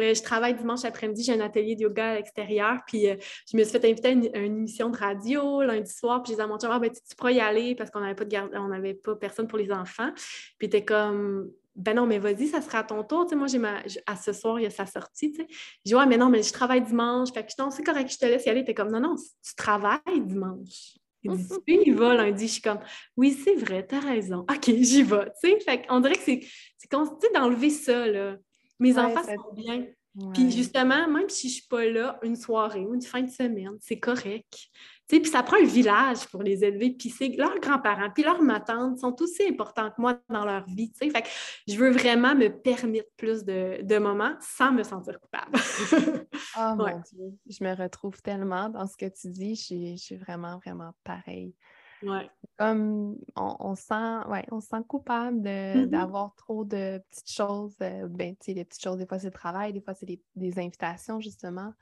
Speaker 2: euh, je travaille dimanche après-midi, j'ai un atelier de yoga à l'extérieur, puis euh, je me suis fait inviter à une, émission de radio lundi soir, puis j'ai dit à mon ah, ben, tu, pourras y aller parce qu'on n'avait pas de garde, on pas personne pour les enfants. Puis t'es comme, ben non, mais vas-y, ça sera à ton tour. Tu sais, moi, j'ai ma. À ce soir, il y a sa sortie. Tu sais. Je dis, ouais, mais non, mais je travaille dimanche. Fait que non, c'est correct, je te laisse y aller. T'es comme, non, non, tu travailles dimanche. Il dit, puis il va lundi. Je suis comme, oui, c'est vrai, t'as raison. OK, j'y vais. Tu sais, fait qu'on dirait que c'est, c'est d'enlever ça, là. Mes enfants sont bien. Puis justement, même si je ne suis pas là une soirée ou une fin de semaine, c'est correct. Puis ça prend un village pour les élever. Puis c'est leurs grands-parents, puis leurs matantes sont aussi importants que moi dans leur vie. Fait que je veux vraiment me permettre plus de, moments sans me sentir coupable.
Speaker 1: oh mon Dieu, je me retrouve tellement dans ce que tu dis. Je suis, vraiment, vraiment pareil.
Speaker 2: Ouais.
Speaker 1: Comme on, sent, ouais, on sent coupable mm-hmm. d'avoir trop de petites choses. Euh, ben, tu sais, les petites choses, des fois c'est le travail, des fois c'est des, invitations, justement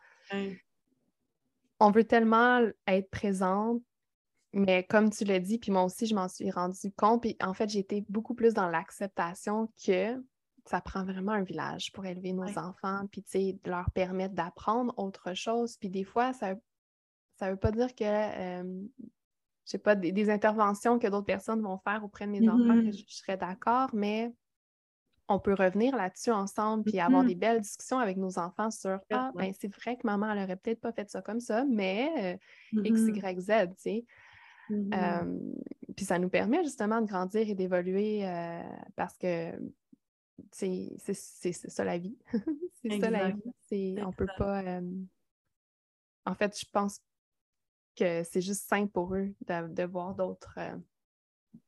Speaker 1: on veut tellement être présente, mais comme tu l'as dit, puis moi aussi, je m'en suis rendu compte. Puis en fait, j'ai été beaucoup plus dans l'acceptation que ça prend vraiment un village pour élever nos enfants, puis tu sais, leur permettre d'apprendre autre chose. Puis des fois, ça ne veut pas dire que, euh, je sais pas, des, interventions que d'autres personnes vont faire auprès de mes enfants, mm-hmm. je serais d'accord, mais on peut revenir là-dessus ensemble puis avoir mm-hmm. des belles discussions avec nos enfants sur Ah, ben c'est vrai que maman, elle aurait peut-être pas fait ça comme ça, mais euh, X, mm-hmm. Y, Z, tu sais. Mm-hmm. puis ça nous permet justement de grandir et d'évoluer euh, parce que c'est ça la vie. c'est ça la vie. On peut pas. En fait, je pense que c'est juste simple pour eux de, voir d'autres. Euh,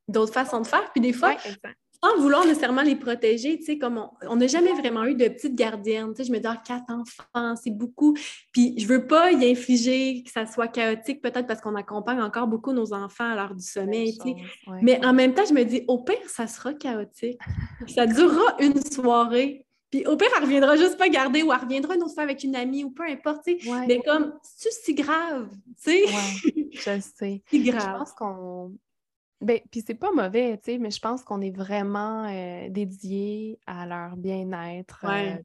Speaker 2: d'autres façons de faire. Puis des fois, sans vouloir nécessairement les protéger, tu sais, comme on n'a jamais vraiment eu de petite gardienne, tu sais, je me dis, ah, quatre enfants, c'est beaucoup. Puis je veux pas y infliger que ça soit chaotique, peut-être parce qu'on accompagne encore beaucoup nos enfants à l'heure du sommeil, tu sais. Mais en même temps, je me dis, au pire, ça sera chaotique. ça durera une soirée. Puis au pire, elle reviendra juste pas garder ou elle reviendra une autre fois avec une amie ou peu importe, tu sais. Mais comme, c'est si grave, tu sais?
Speaker 1: je sais.
Speaker 2: C'est grave. Je
Speaker 1: pense qu'on ben, puis c'est pas mauvais, tu sais, mais je pense qu'on est vraiment euh, dédié à leur bien-être. Euh,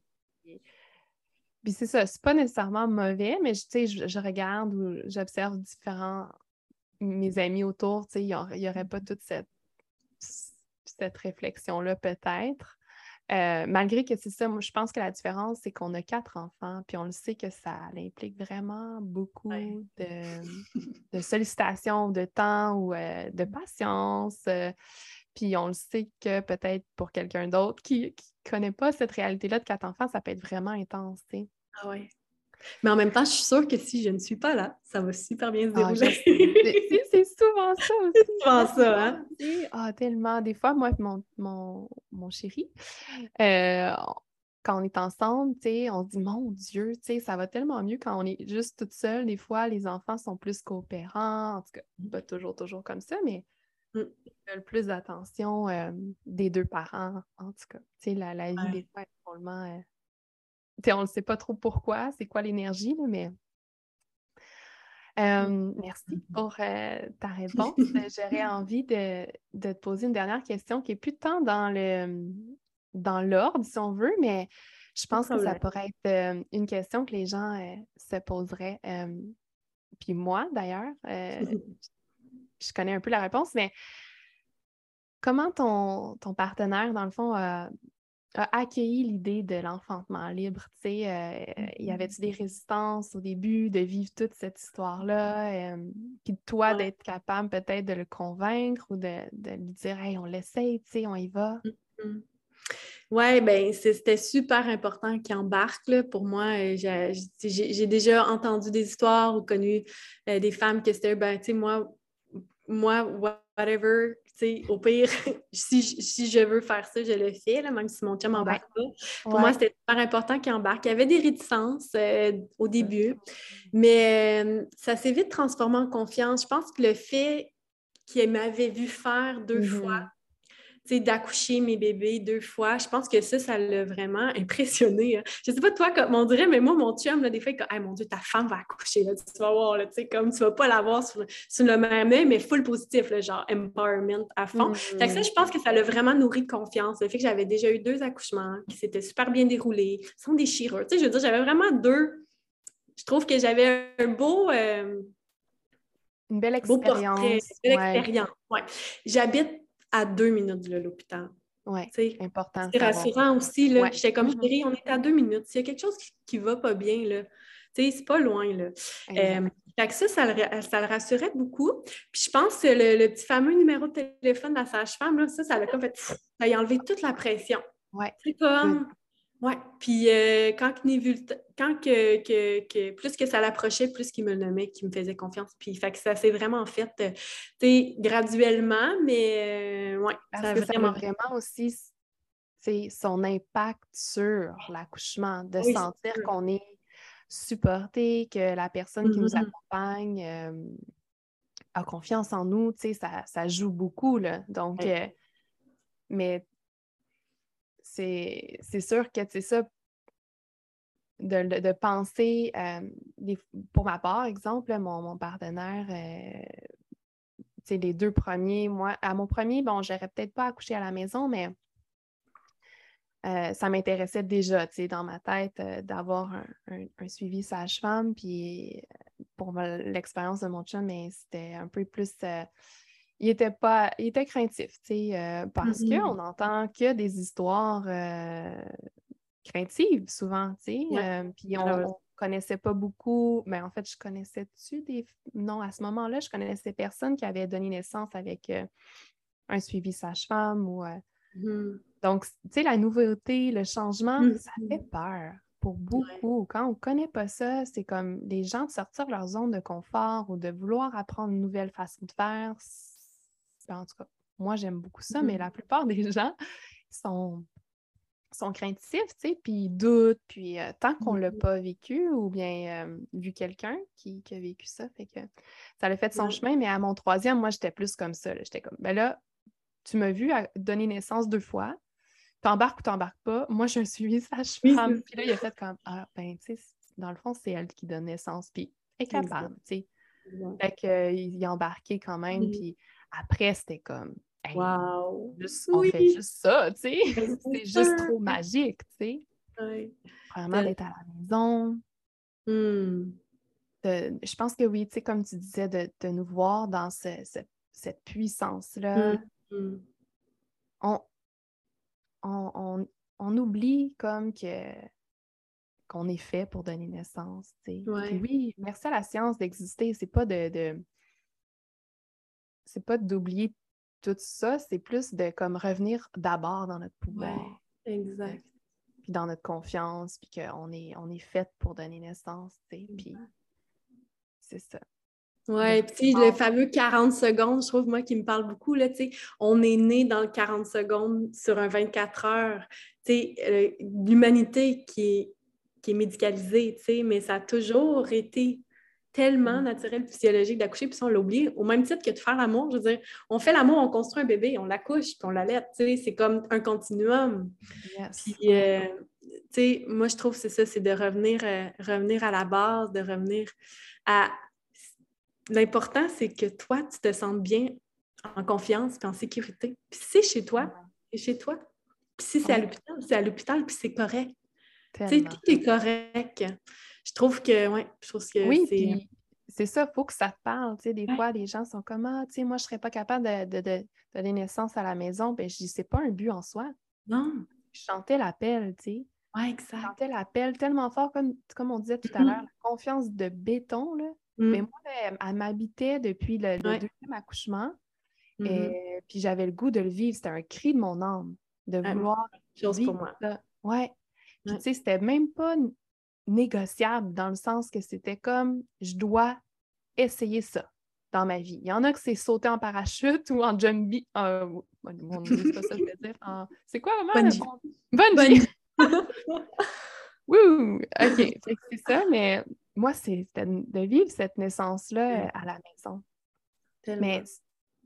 Speaker 1: puis c'est ça, c'est pas nécessairement mauvais, mais tu sais, je, regarde ou j'observe différents mes amis autour, tu sais, il n'y aurait pas toute cette cette réflexion-là peut-être. Euh, malgré que c'est ça, moi, je pense que la différence, c'est qu'on a quatre enfants, puis on le sait que ça implique vraiment beaucoup de, sollicitations, de temps ou euh, de patience. Euh, puis on le sait que peut-être pour quelqu'un d'autre qui ne connaît pas cette réalité-là de quatre enfants, ça peut être vraiment intense.
Speaker 2: Ah ouais. Mais en même temps, je suis sûre que si je ne suis pas là, ça va super bien se ah, dérouler.
Speaker 1: c'est souvent ça aussi.
Speaker 2: C'est souvent ça, hein?
Speaker 1: Ah, tellement. Des fois, moi mon, mon, mon chéri, euh, quand on est ensemble, on se dit, mon Dieu, ça va tellement mieux quand on est juste toute seule. Des fois, les enfants sont plus coopérants, en tout cas, pas toujours, toujours comme ça, mais mm. ils veulent plus d'attention euh, des deux parents, en tout cas. La, la vie, des fois, est vraiment... Euh, on ne sait pas trop pourquoi, c'est quoi l'énergie, mais mmh. merci pour ta réponse. J'aurais envie de, te poser une dernière question qui est plus tant dans le dans l'ordre, si on veue, mais je pense que ça pourrait être une question que les gens se poseraient. puis moi, d'ailleurs, je connais un peu la réponse, mais comment ton, ton partenaire, dans le fond, a a accueilli l'idée de l'enfantement libre? Tu sais, euh, y avait-tu des résistances au début de vivre toute cette histoire-là? puis toi, d'être capable peut-être de le convaincre ou de, lui dire, hey, on l'essaye, tu sais, on y va?
Speaker 2: Mmh oui, bien, c'était super important qu'il embarque. Là. Pour moi, euh, j'ai déjà entendu des histoires ou connu euh, des femmes que c'était, ben, tu sais, moi, moi, whatever, au pire, si, si, je veux faire ça, je le fais, là, même si mon chum n'embarque pas. Pour moi, c'était super important qu'il embarque. Il y avait des réticences euh, au début, mais euh, ça s'est vite transformé en confiance. Je pense que le fait qu'il m'avait vu faire deux mm-hmm. fois d'accoucher mes bébés deux fois. Je pense que ça, ça l'a vraiment impressionné. Hein. Je sais pas toi, comme on dirait, mais moi, mon chum, là, des fois, il dit mon Dieu, ta femme va accoucher, là, tu vas voir, là, comme tu vas pas l'avoir sur, sur, le même œil, mais full positif, là, genre empowerment à fond. ça, mm. je pense que ça l'a vraiment nourri de confiance. Le fait que j'avais déjà eu deux accouchements qui s'étaient super bien déroulés, sans déchirure. Tu sais, je veux dire, j'avais vraiment deux. Je trouve que j'avais un beau. Euh,
Speaker 1: une belle expérience. une
Speaker 2: belle expérience. Ouais. J'habite à deux minutes de l'hôpital.
Speaker 1: Oui, c'est important.
Speaker 2: C'est rassurant aussi. Là. J'étais comme, je dirais, on est à deux minutes. S'il y a quelque chose qui ne va pas bien, là, c'est pas loin. Là. Euh, ça, ça le, rassurait beaucoup. Puis je pense que le, petit fameux numéro de téléphone de la sage-femme, ça, ça l'a comme fait, ça a enlevé toute la pression.
Speaker 1: Ouais.
Speaker 2: C'est comme, oui, puis euh, quand, quand que, que, plus que ça l'approchait, plus qu'il me nommait, qu'il me faisait confiance. Puis fait que ça s'est vraiment fait euh, graduellement, mais euh, ouais,
Speaker 1: ça, a vraiment... vraiment aussi son impact sur l'accouchement, de sentir qu'on est supporté, que la personne qui nous mm-hmm. accompagne a confiance en nous, ça, ça joue beaucoup. Là. Donc, mais c'est sûr que c'est ça, de, penser, euh, pour ma part, exemple, mon, partenaire, c'est euh, les deux premiers, moi, à mon premier, bon, j'aurais peut-être pas accouché à la maison, mais euh, ça m'intéressait déjà, tu dans ma tête, d'avoir un, suivi sage-femme. Puis pour l'expérience de mon chum, mais c'était un peu plus il était pas, il était craintif, tu sais, euh, parce mm-hmm. qu'on n'entend que des histoires euh, craintives souvent, tu sais, euh, puis on, ne connaissait pas beaucoup, mais en fait, je connaissais-tu des, non, à ce moment-là, je connaissais personne qui avait donné naissance avec un suivi sage-femme ou, mm-hmm. donc, tu sais, la nouveauté, le changement, ça fait mm-hmm. peur pour beaucoup. Quand on ne connaît pas ça, c'est comme les gens de sortir de leur zone de confort ou de vouloir apprendre une nouvelle façon de faire, en tout cas, moi, j'aime beaucoup ça, mais la mmh. plupart des gens sont, sont craintifs, tu sais, puis ils doutent, puis euh, tant qu'on ne l'a mmh. pas vécu ou bien euh, vu quelqu'un qui, a vécu ça, fait que ça l'a fait son chemin, mais à mon troisième, moi, j'étais plus comme ça. J'étais comme, ben là, tu m'as vu donner naissance deux fois, t'embarques ou t'embarques pas, moi, je suis suivi sage-femme. puis là, il a fait comme, ah, ben, tu sais, dans le fond, c'est elle qui donne naissance, puis elle est capable, tu sais. Fait qu'il a embarqué quand même, puis après, c'était comme,
Speaker 2: wow.
Speaker 1: on fait juste ça, tu sais. c'est juste trop magique, tu sais. Vraiment d'être à la maison.
Speaker 2: Hmm.
Speaker 1: je pense que oui, tu sais, comme tu disais, de, nous voir dans cette puissance-là.
Speaker 2: Hmm.
Speaker 1: on, on, on, oublie comme que qu'on est fait pour donner naissance. oui, merci à la science d'exister. C'est pas de, c'est pas d'oublier tout ça, c'est plus de comme revenir d'abord dans notre pouvoir.
Speaker 2: exact.
Speaker 1: Puis dans notre confiance, puis qu'on est, on est fait pour donner naissance, puis c'est ça.
Speaker 2: Oui, puis le fameux 40 secondes, je trouve, moi, qui me parle beaucoup, là, tu sais, on est né dans le 40 secondes sur un 24 heures. Tu sais, euh, l'humanité qui est, qui est médicalisée, tu sais, mais ça a toujours été tellement mm. naturel, physiologique d'accoucher, puis ça, on l'oublie. Au même titre que de faire l'amour, je veux dire, on fait l'amour, on construit un bébé, on l'accouche, puis on l'allait, tu sais, c'est comme un continuum. Puis, euh, tu sais, moi, je trouve que c'est ça, c'est de revenir, euh, revenir à la base, de revenir à l'important, c'est que toi, tu te sentes bien en confiance et en sécurité. Puis si c'est chez toi, c'est chez toi. Puis si c'est à l'hôpital, c'est à l'hôpital, puis c'est correct. Tu sais, tout est correct. Je trouve que, ouais, je trouve que
Speaker 1: oui, c'est... c'est ça, il faut que ça te parle. Tu sais, des fois, les gens sont comme, ah, tu sais, moi, je ne serais pas capable de, de, donner naissance à la maison. Ben, je dis, c'est pas un but en soi.
Speaker 2: Non.
Speaker 1: Je chantais l'appel, tu sais.
Speaker 2: Oui, exact. Je
Speaker 1: chantais l'appel tellement fort, comme, comme on disait tout à l'heure, la confiance de béton, là. Mais mm. moi, elle, m'habitait depuis le, deuxième accouchement. Et mm-hmm. puis j'avais le goût de le vivre. C'était un cri de mon âme, de vouloir
Speaker 2: chose pour moi.
Speaker 1: Ouais. tu sais, c'était même pas négociable dans le sens que c'était comme je dois essayer ça dans ma vie. Il y en a que c'est sauter en parachute ou en jumpy. Euh, c'est pas ça que je veux dire. C'est quoi vraiment? Bungee. Bungee. Wouh! OK. C'est ça, mais moi, c'est de vivre cette naissance-là à la maison. Mais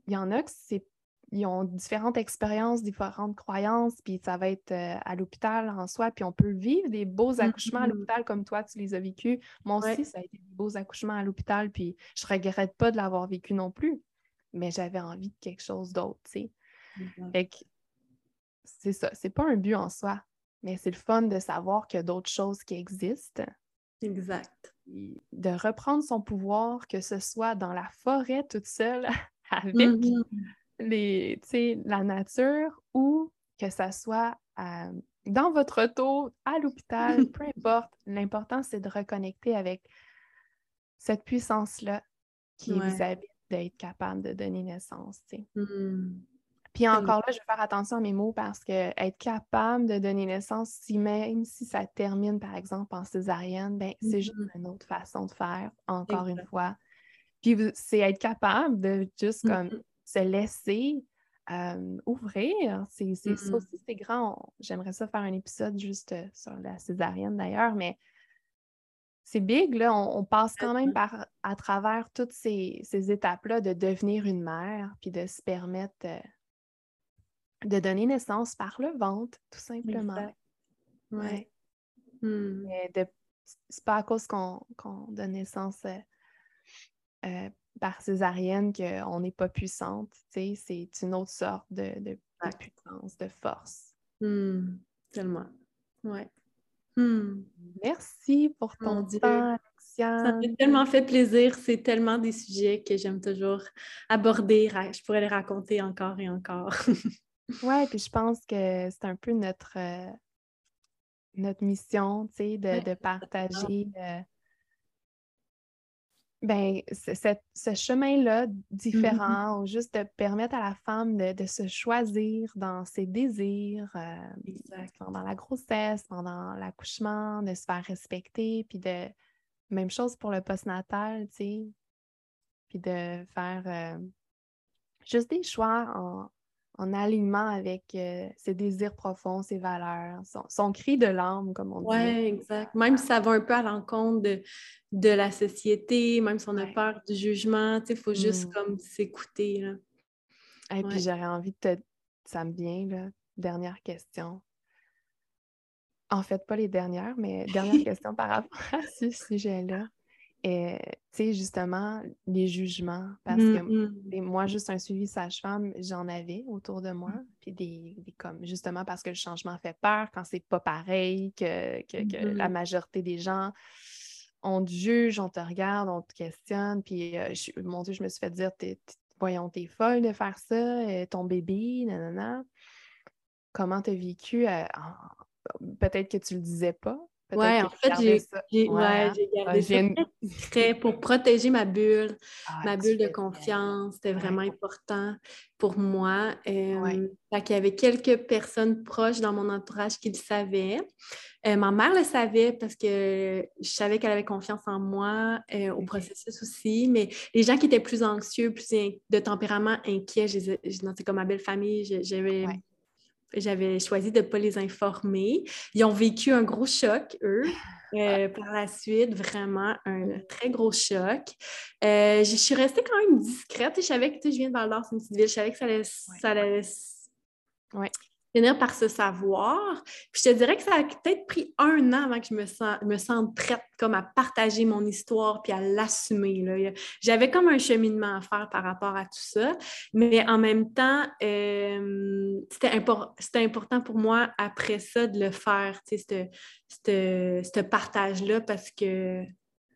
Speaker 1: il y en a qui ils ont différentes expériences, différentes croyances, puis ça va être euh, à l'hôpital en soi, puis on peut vivre des beaux accouchements à l'hôpital comme toi, tu les as vécus. Moi aussi, ça a été des beaux accouchements à l'hôpital, puis je regrette pas de l'avoir vécu non plus, mais j'avais envie de quelque chose d'autre, tu sais. Fait que c'est ça, c'est pas un but en soi, mais c'est le fun de savoir qu'il y a d'autres choses qui existent.
Speaker 2: Exact
Speaker 1: de reprendre son pouvoir, que ce soit dans la forêt toute seule avec mm-hmm. Les, la nature ou que ce soit euh, dans votre auto, à l'hôpital, peu importe. L'important, c'est de reconnecter avec cette puissance-là qui vous habite d'être capable de donner naissance. Puis encore là, je vais faire attention à mes mots parce que être capable de donner naissance, si même si ça termine, par exemple, en césarienne, ben, c'est juste mmh une autre façon de faire, encore une fois. Puis c'est être capable de juste mmh comme se laisser ouvrir. C'est ça mmh aussi, c'est grand. J'aimerais ça faire un épisode juste euh, sur la césarienne d'ailleurs, mais c'est big, là. On, passe quand même par, à travers toutes ces, ces étapes-là de devenir une mère, puis de se permettre euh, de donner naissance par le ventre, tout simplement.
Speaker 2: Ouais.
Speaker 1: Hmm. C'est pas à cause qu'on donne naissance euh, euh, par césarienne qu'on n'est pas puissante. C'est une autre sorte de, puissance, de force.
Speaker 2: Hmm. Tellement. Ouais.
Speaker 1: Hmm. Merci pour ton temps,
Speaker 2: Ça m'a tellement fait plaisir. C'est tellement des sujets que j'aime toujours aborder. Je pourrais les raconter encore et encore.
Speaker 1: Oui, puis je pense que c'est un peu notre, euh, notre mission, tu sais, de, partager euh, ben, ce chemin-là mmh différent, ou juste de permettre à la femme de, se choisir dans ses désirs, euh, pendant la grossesse, pendant l'accouchement, de se faire respecter, puis de même chose pour le postnatal, tu sais, puis de faire juste des choix en, en alignement avec euh, ses désirs profonds, ses valeurs, son, cri de l'âme, comme on dit.
Speaker 2: Oui, exact. Même si ça va un peu à l'encontre de, la société, même si on a peur du jugement, il faut juste mmh. comme s'écouter.
Speaker 1: Et puis j'aurais envie de te... Ça me vient, là. Dernière question. En fait, pas les dernières, mais dernière question par rapport à ce sujet-là. Et, tu sais, justement, les jugements, parce que mmh, mmh. moi, juste un suivi sage-femme, j'en avais autour de moi, mmh. puis des, comme, justement, parce que le changement fait peur quand c'est pas pareil, que, que, la majorité des gens, on te juge, on te regarde, on te questionne, puis, euh, mon Dieu, je me suis fait dire, voyons, t'es folle de faire ça, euh, ton bébé, nanana. comment tu as vécu. Peut-être que tu le disais pas.
Speaker 2: Oui, en fait, j'ai ouais, gardé ça discret pour protéger ma bulle, ah, ma bulle de confiance. C'était vraiment important pour moi. Euh, il y avait quelques personnes proches dans mon entourage qui le savaient. Euh, ma mère le savait parce que je savais qu'elle avait confiance en moi, euh, au processus aussi. Mais les gens qui étaient plus anxieux, plus de tempérament inquiet, je, je, comme ma belle famille, j'avais j'avais choisi de ne pas les informer. Ils ont vécu un gros choc, eux. Euh, par la suite, vraiment un très gros choc. Euh, je suis restée quand même discrète. Je savais que je viens de Val-d'Or, c'est une petite ville. Je savais que ça allait, ça allait
Speaker 1: ouais
Speaker 2: par se savoir. Puis je te dirais que ça a peut-être pris un an avant que je me, sens, me sente prête comme à partager mon histoire puis à l'assumer. J'avais comme un cheminement à faire par rapport à tout ça, mais en même temps, euh, c'était important pour moi après ça de le faire, ce partage-là, parce que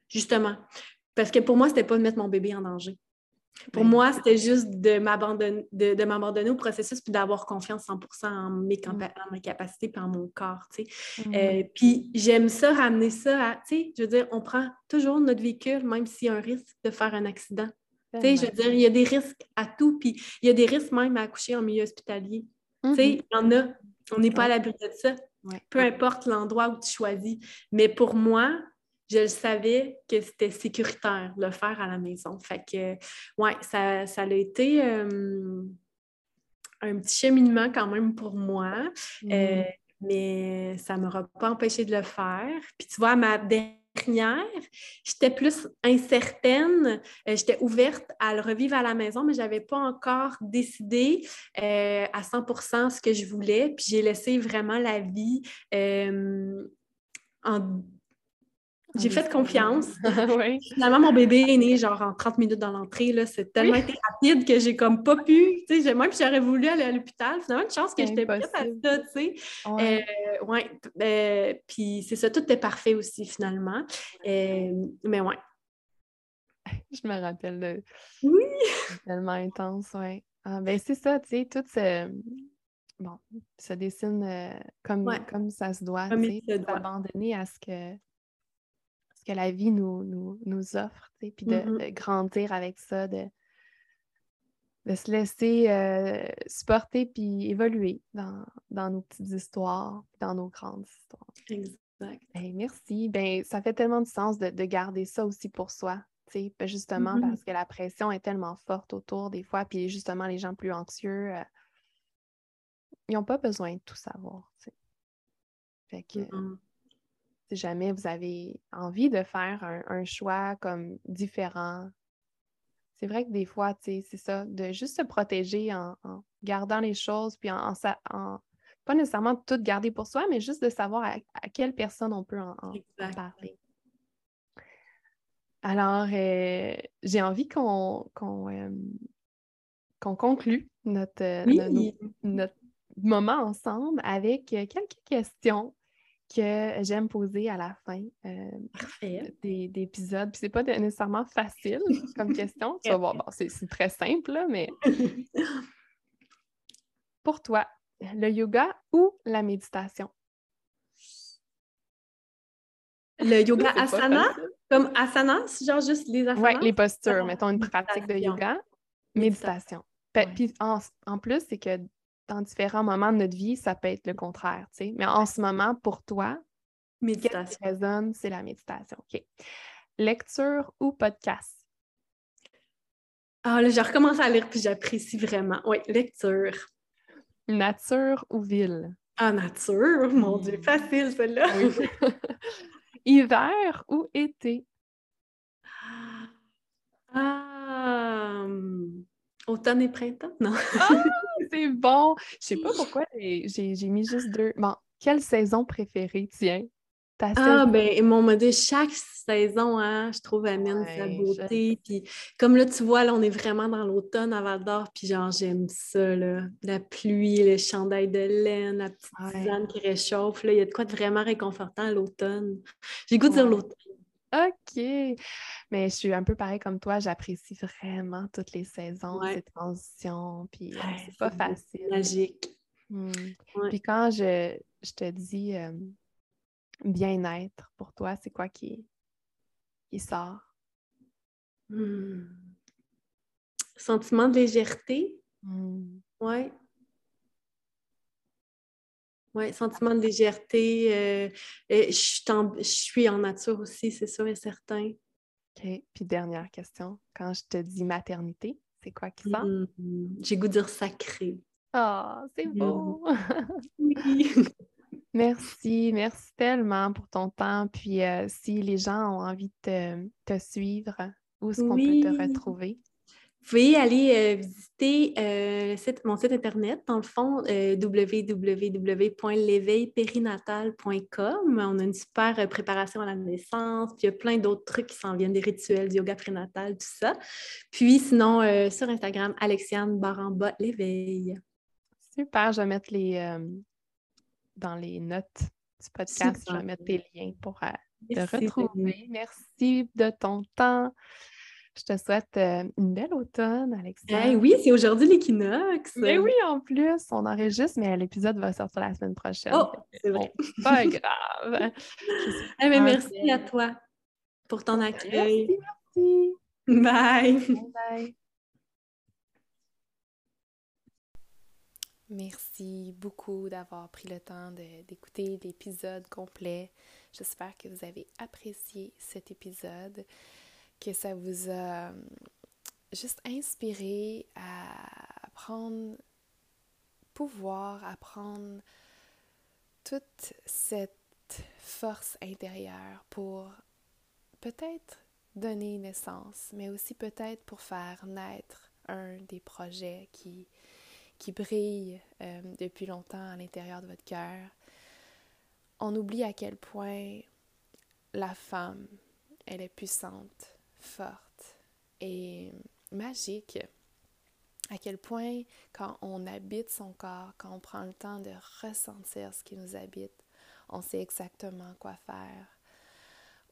Speaker 2: justement, parce que pour moi, c'était pas de mettre mon bébé en danger. Pour moi, c'était juste de m'abandonner, de, m'abandonner au processus puis d'avoir confiance 100 en mes, mm. en mes capacités et en mon corps, tu sais. Mm. Euh, puis j'aime ça, ramener ça à, tu sais, je veux dire, on prend toujours notre véhicule, même s'il y a un risque de faire un accident. Tu sais, je veux dire, il y a des risques à tout, puis il y a des risques même à accoucher en milieu hospitalier. Tu sais, mm-hmm. il y en a. On n'est pas à l'abri de ça. Peu importe l'endroit où tu choisis. Mais pour moi, je savais que c'était sécuritaire de le faire à la maison. Fait que, ouais, ça, ça a été euh, un petit cheminement quand même pour moi, mm. euh, mais ça ne m'aura pas empêché de le faire. Puis tu vois, ma dernière, j'étais plus incertaine, euh, j'étais ouverte à le revivre à la maison, mais je n'avais pas encore décidé à 100% ce que je voulais. Puis j'ai laissé vraiment la vie en j'ai fait confiance. Finalement, mon bébé est né genre en 30 minutes dans l'entrée. C'est tellement été rapide que j'ai comme pas pu. Même si j'aurais voulu aller à l'hôpital, finalement, une chance que j'étais prête à ça, tu sais. Ouais. Euh, ben, puis c'est ça, tout est parfait aussi finalement. Euh, mais ouais.
Speaker 1: Je me rappelle de.
Speaker 2: Oui!
Speaker 1: Tellement intense, oui. Ah, ben c'est ça, tu sais, tout se. Bon, se dessine euh, comme, comme ça se doit, tu sais, abandonner à ce que que la vie nous, nous, nous offre, puis mm-hmm. de, grandir avec ça, de, de se laisser euh, supporter puis évoluer dans, nos petites histoires, dans nos grandes histoires.
Speaker 2: Exact.
Speaker 1: Ben, merci. Ben, ça fait tellement de sens de, garder ça aussi pour soi. Ben, justement, mm-hmm. parce que la pression est tellement forte autour des fois, puis justement, les gens plus anxieux, euh, ils n'ont pas besoin de tout savoir. Fait que, si jamais vous avez envie de faire un, choix comme différent, c'est vrai que des fois, c'est ça, de juste se protéger en, gardant les choses, puis en, pas nécessairement tout garder pour soi, mais juste de savoir à, quelle personne on peut en, parler. Alors, euh, j'ai envie qu'on euh, conclue notre, notre, moment ensemble avec quelques questions que j'aime poser à la fin euh, des, épisodes. Puis c'est pas nécessairement facile comme question. Tu vas voir, bon, c'est très simple, mais pour toi, le yoga ou la méditation?
Speaker 2: Le yoga asana? Comme asana, genre juste les asanas?
Speaker 1: Oui, les postures. Mettons une pratique de yoga, méditation. Puis en plus, c'est que dans différents moments de notre vie, ça peut être le contraire, tu sais. Mais en ce moment, pour toi,
Speaker 2: méditation.
Speaker 1: ce qui résonne, c'est la méditation. OK. Lecture ou podcast?
Speaker 2: Ah, là, je recommence à lire puis j'apprécie vraiment. Oui, lecture.
Speaker 1: Nature ou ville?
Speaker 2: Ah, nature, mon Dieu, hmm. facile celle-là.
Speaker 1: Hiver ou été?
Speaker 2: Ah, hum, automne et printemps, non?
Speaker 1: ah, c'est bon. Je sais pas pourquoi j'ai mis juste deux. Bon, quelle saison préférée, tiens?
Speaker 2: ah, ben, mon modèle, chaque saison, hein, je trouve, amène sa beauté. Puis, comme là, tu vois, là, on est vraiment dans l'automne à Val d'Or, puis genre, j'aime ça, là. La pluie, le chandail de laine, la petite tisane qui réchauffe, là. Il y a de quoi de vraiment réconfortant à l'automne. J'ai goût de dire l'automne.
Speaker 1: OK. Mais je suis un peu pareil comme toi, j'apprécie vraiment toutes les saisons, ces transitions, puis euh, c'est pas facile.
Speaker 2: Magique.
Speaker 1: Hmm. Puis quand je, te dis euh, bien-être pour toi, c'est quoi qui, qui sort?
Speaker 2: Hmm. Sentiment de légèreté.
Speaker 1: Hmm.
Speaker 2: Ouais. Oui, sentiment de légèreté. Euh, euh, je, suis en nature aussi, c'est sûr et certain.
Speaker 1: OK. Puis dernière question. Quand je te dis maternité, c'est quoi qui sort?
Speaker 2: Mm-hmm. J'ai goût de dire sacré.
Speaker 1: Ah, c'est mm-hmm. beau! oui. merci, merci tellement pour ton temps. Puis euh, si les gens ont envie de te, suivre, où est-ce qu'on peut te retrouver?
Speaker 2: Vous pouvez aller euh, visiter euh, mon site internet, dans le fond, euh, www.l'éveilpérinatal.com. On a une super préparation à la naissance, puis il y a plein d'autres trucs qui s'en viennent, des rituels, du yoga prénatal, tout ça. Puis sinon, sur Instagram, Alexiane Baramba l'éveil.
Speaker 1: Super, je vais mettre les dans les notes du podcast, je vais mettre tes liens pour te retrouver. Merci de ton temps. Je te souhaite euh, une belle automne, Alexia.
Speaker 2: oui, c'est aujourd'hui l'équinoxe.
Speaker 1: Mais oui, en plus, on enregistre, mais l'épisode va sortir la semaine prochaine.
Speaker 2: Oh, c'est vrai.
Speaker 1: pas grave.
Speaker 2: Eh, mais merci à toi pour ton accueil.
Speaker 1: Merci,
Speaker 2: merci. Bye.
Speaker 1: Bye. Merci beaucoup d'avoir pris le temps d'écouter l'épisode complet. J'espère que vous avez apprécié cet épisode que ça vous a euh, juste inspiré à prendre pouvoir, à prendre toute cette force intérieure pour peut-être donner naissance, mais aussi peut-être pour faire naître un des projets qui, qui brille euh, depuis longtemps à l'intérieur de votre cœur. On oublie à quel point la femme, elle est puissante, forte et magique. À quel point, quand on habite son corps, quand on prend le temps de ressentir ce qui nous habite, on sait exactement quoi faire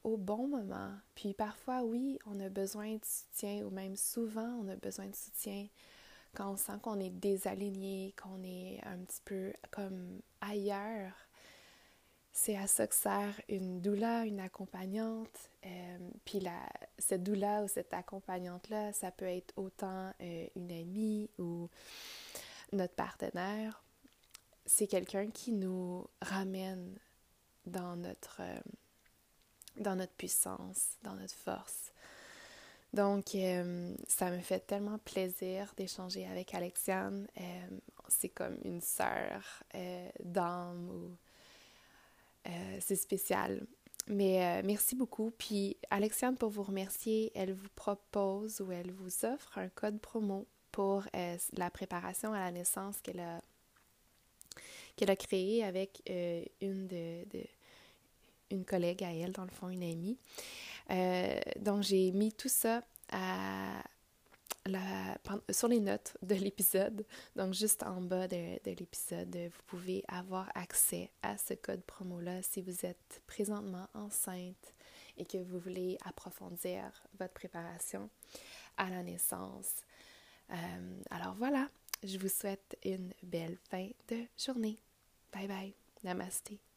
Speaker 1: au bon moment. Puis parfois, oui, on a besoin de soutien, ou même souvent, on a besoin de soutien quand on sent qu'on est désaligné, qu'on est un petit peu comme ailleurs c'est à ça que sert une doula, une accompagnante. Euh, puis cette doula ou cette accompagnante-là, ça peut être autant euh, une amie ou notre partenaire. C'est quelqu'un qui nous ramène dans notre, euh, dans notre puissance, dans notre force. Donc, ça me fait tellement plaisir d'échanger avec Alexiane. c'est comme une sœur d'âme ou euh, c'est spécial. Mais euh, merci beaucoup. Puis Alexiane, pour vous remercier, elle vous propose ou elle vous offre un code promo pour euh, la préparation à la naissance qu'elle a, qu'elle a créé avec une de, une collègue à elle, dans le fond, une amie. donc j'ai mis tout ça à, sur les notes de l'épisode, donc juste en bas de, de l'épisode, vous pouvez avoir accès à ce code promo-là si vous êtes présentement enceinte et que vous voulez approfondir votre préparation à la naissance. Euh, alors voilà, je vous souhaite une belle fin de journée. Bye bye. Namasté.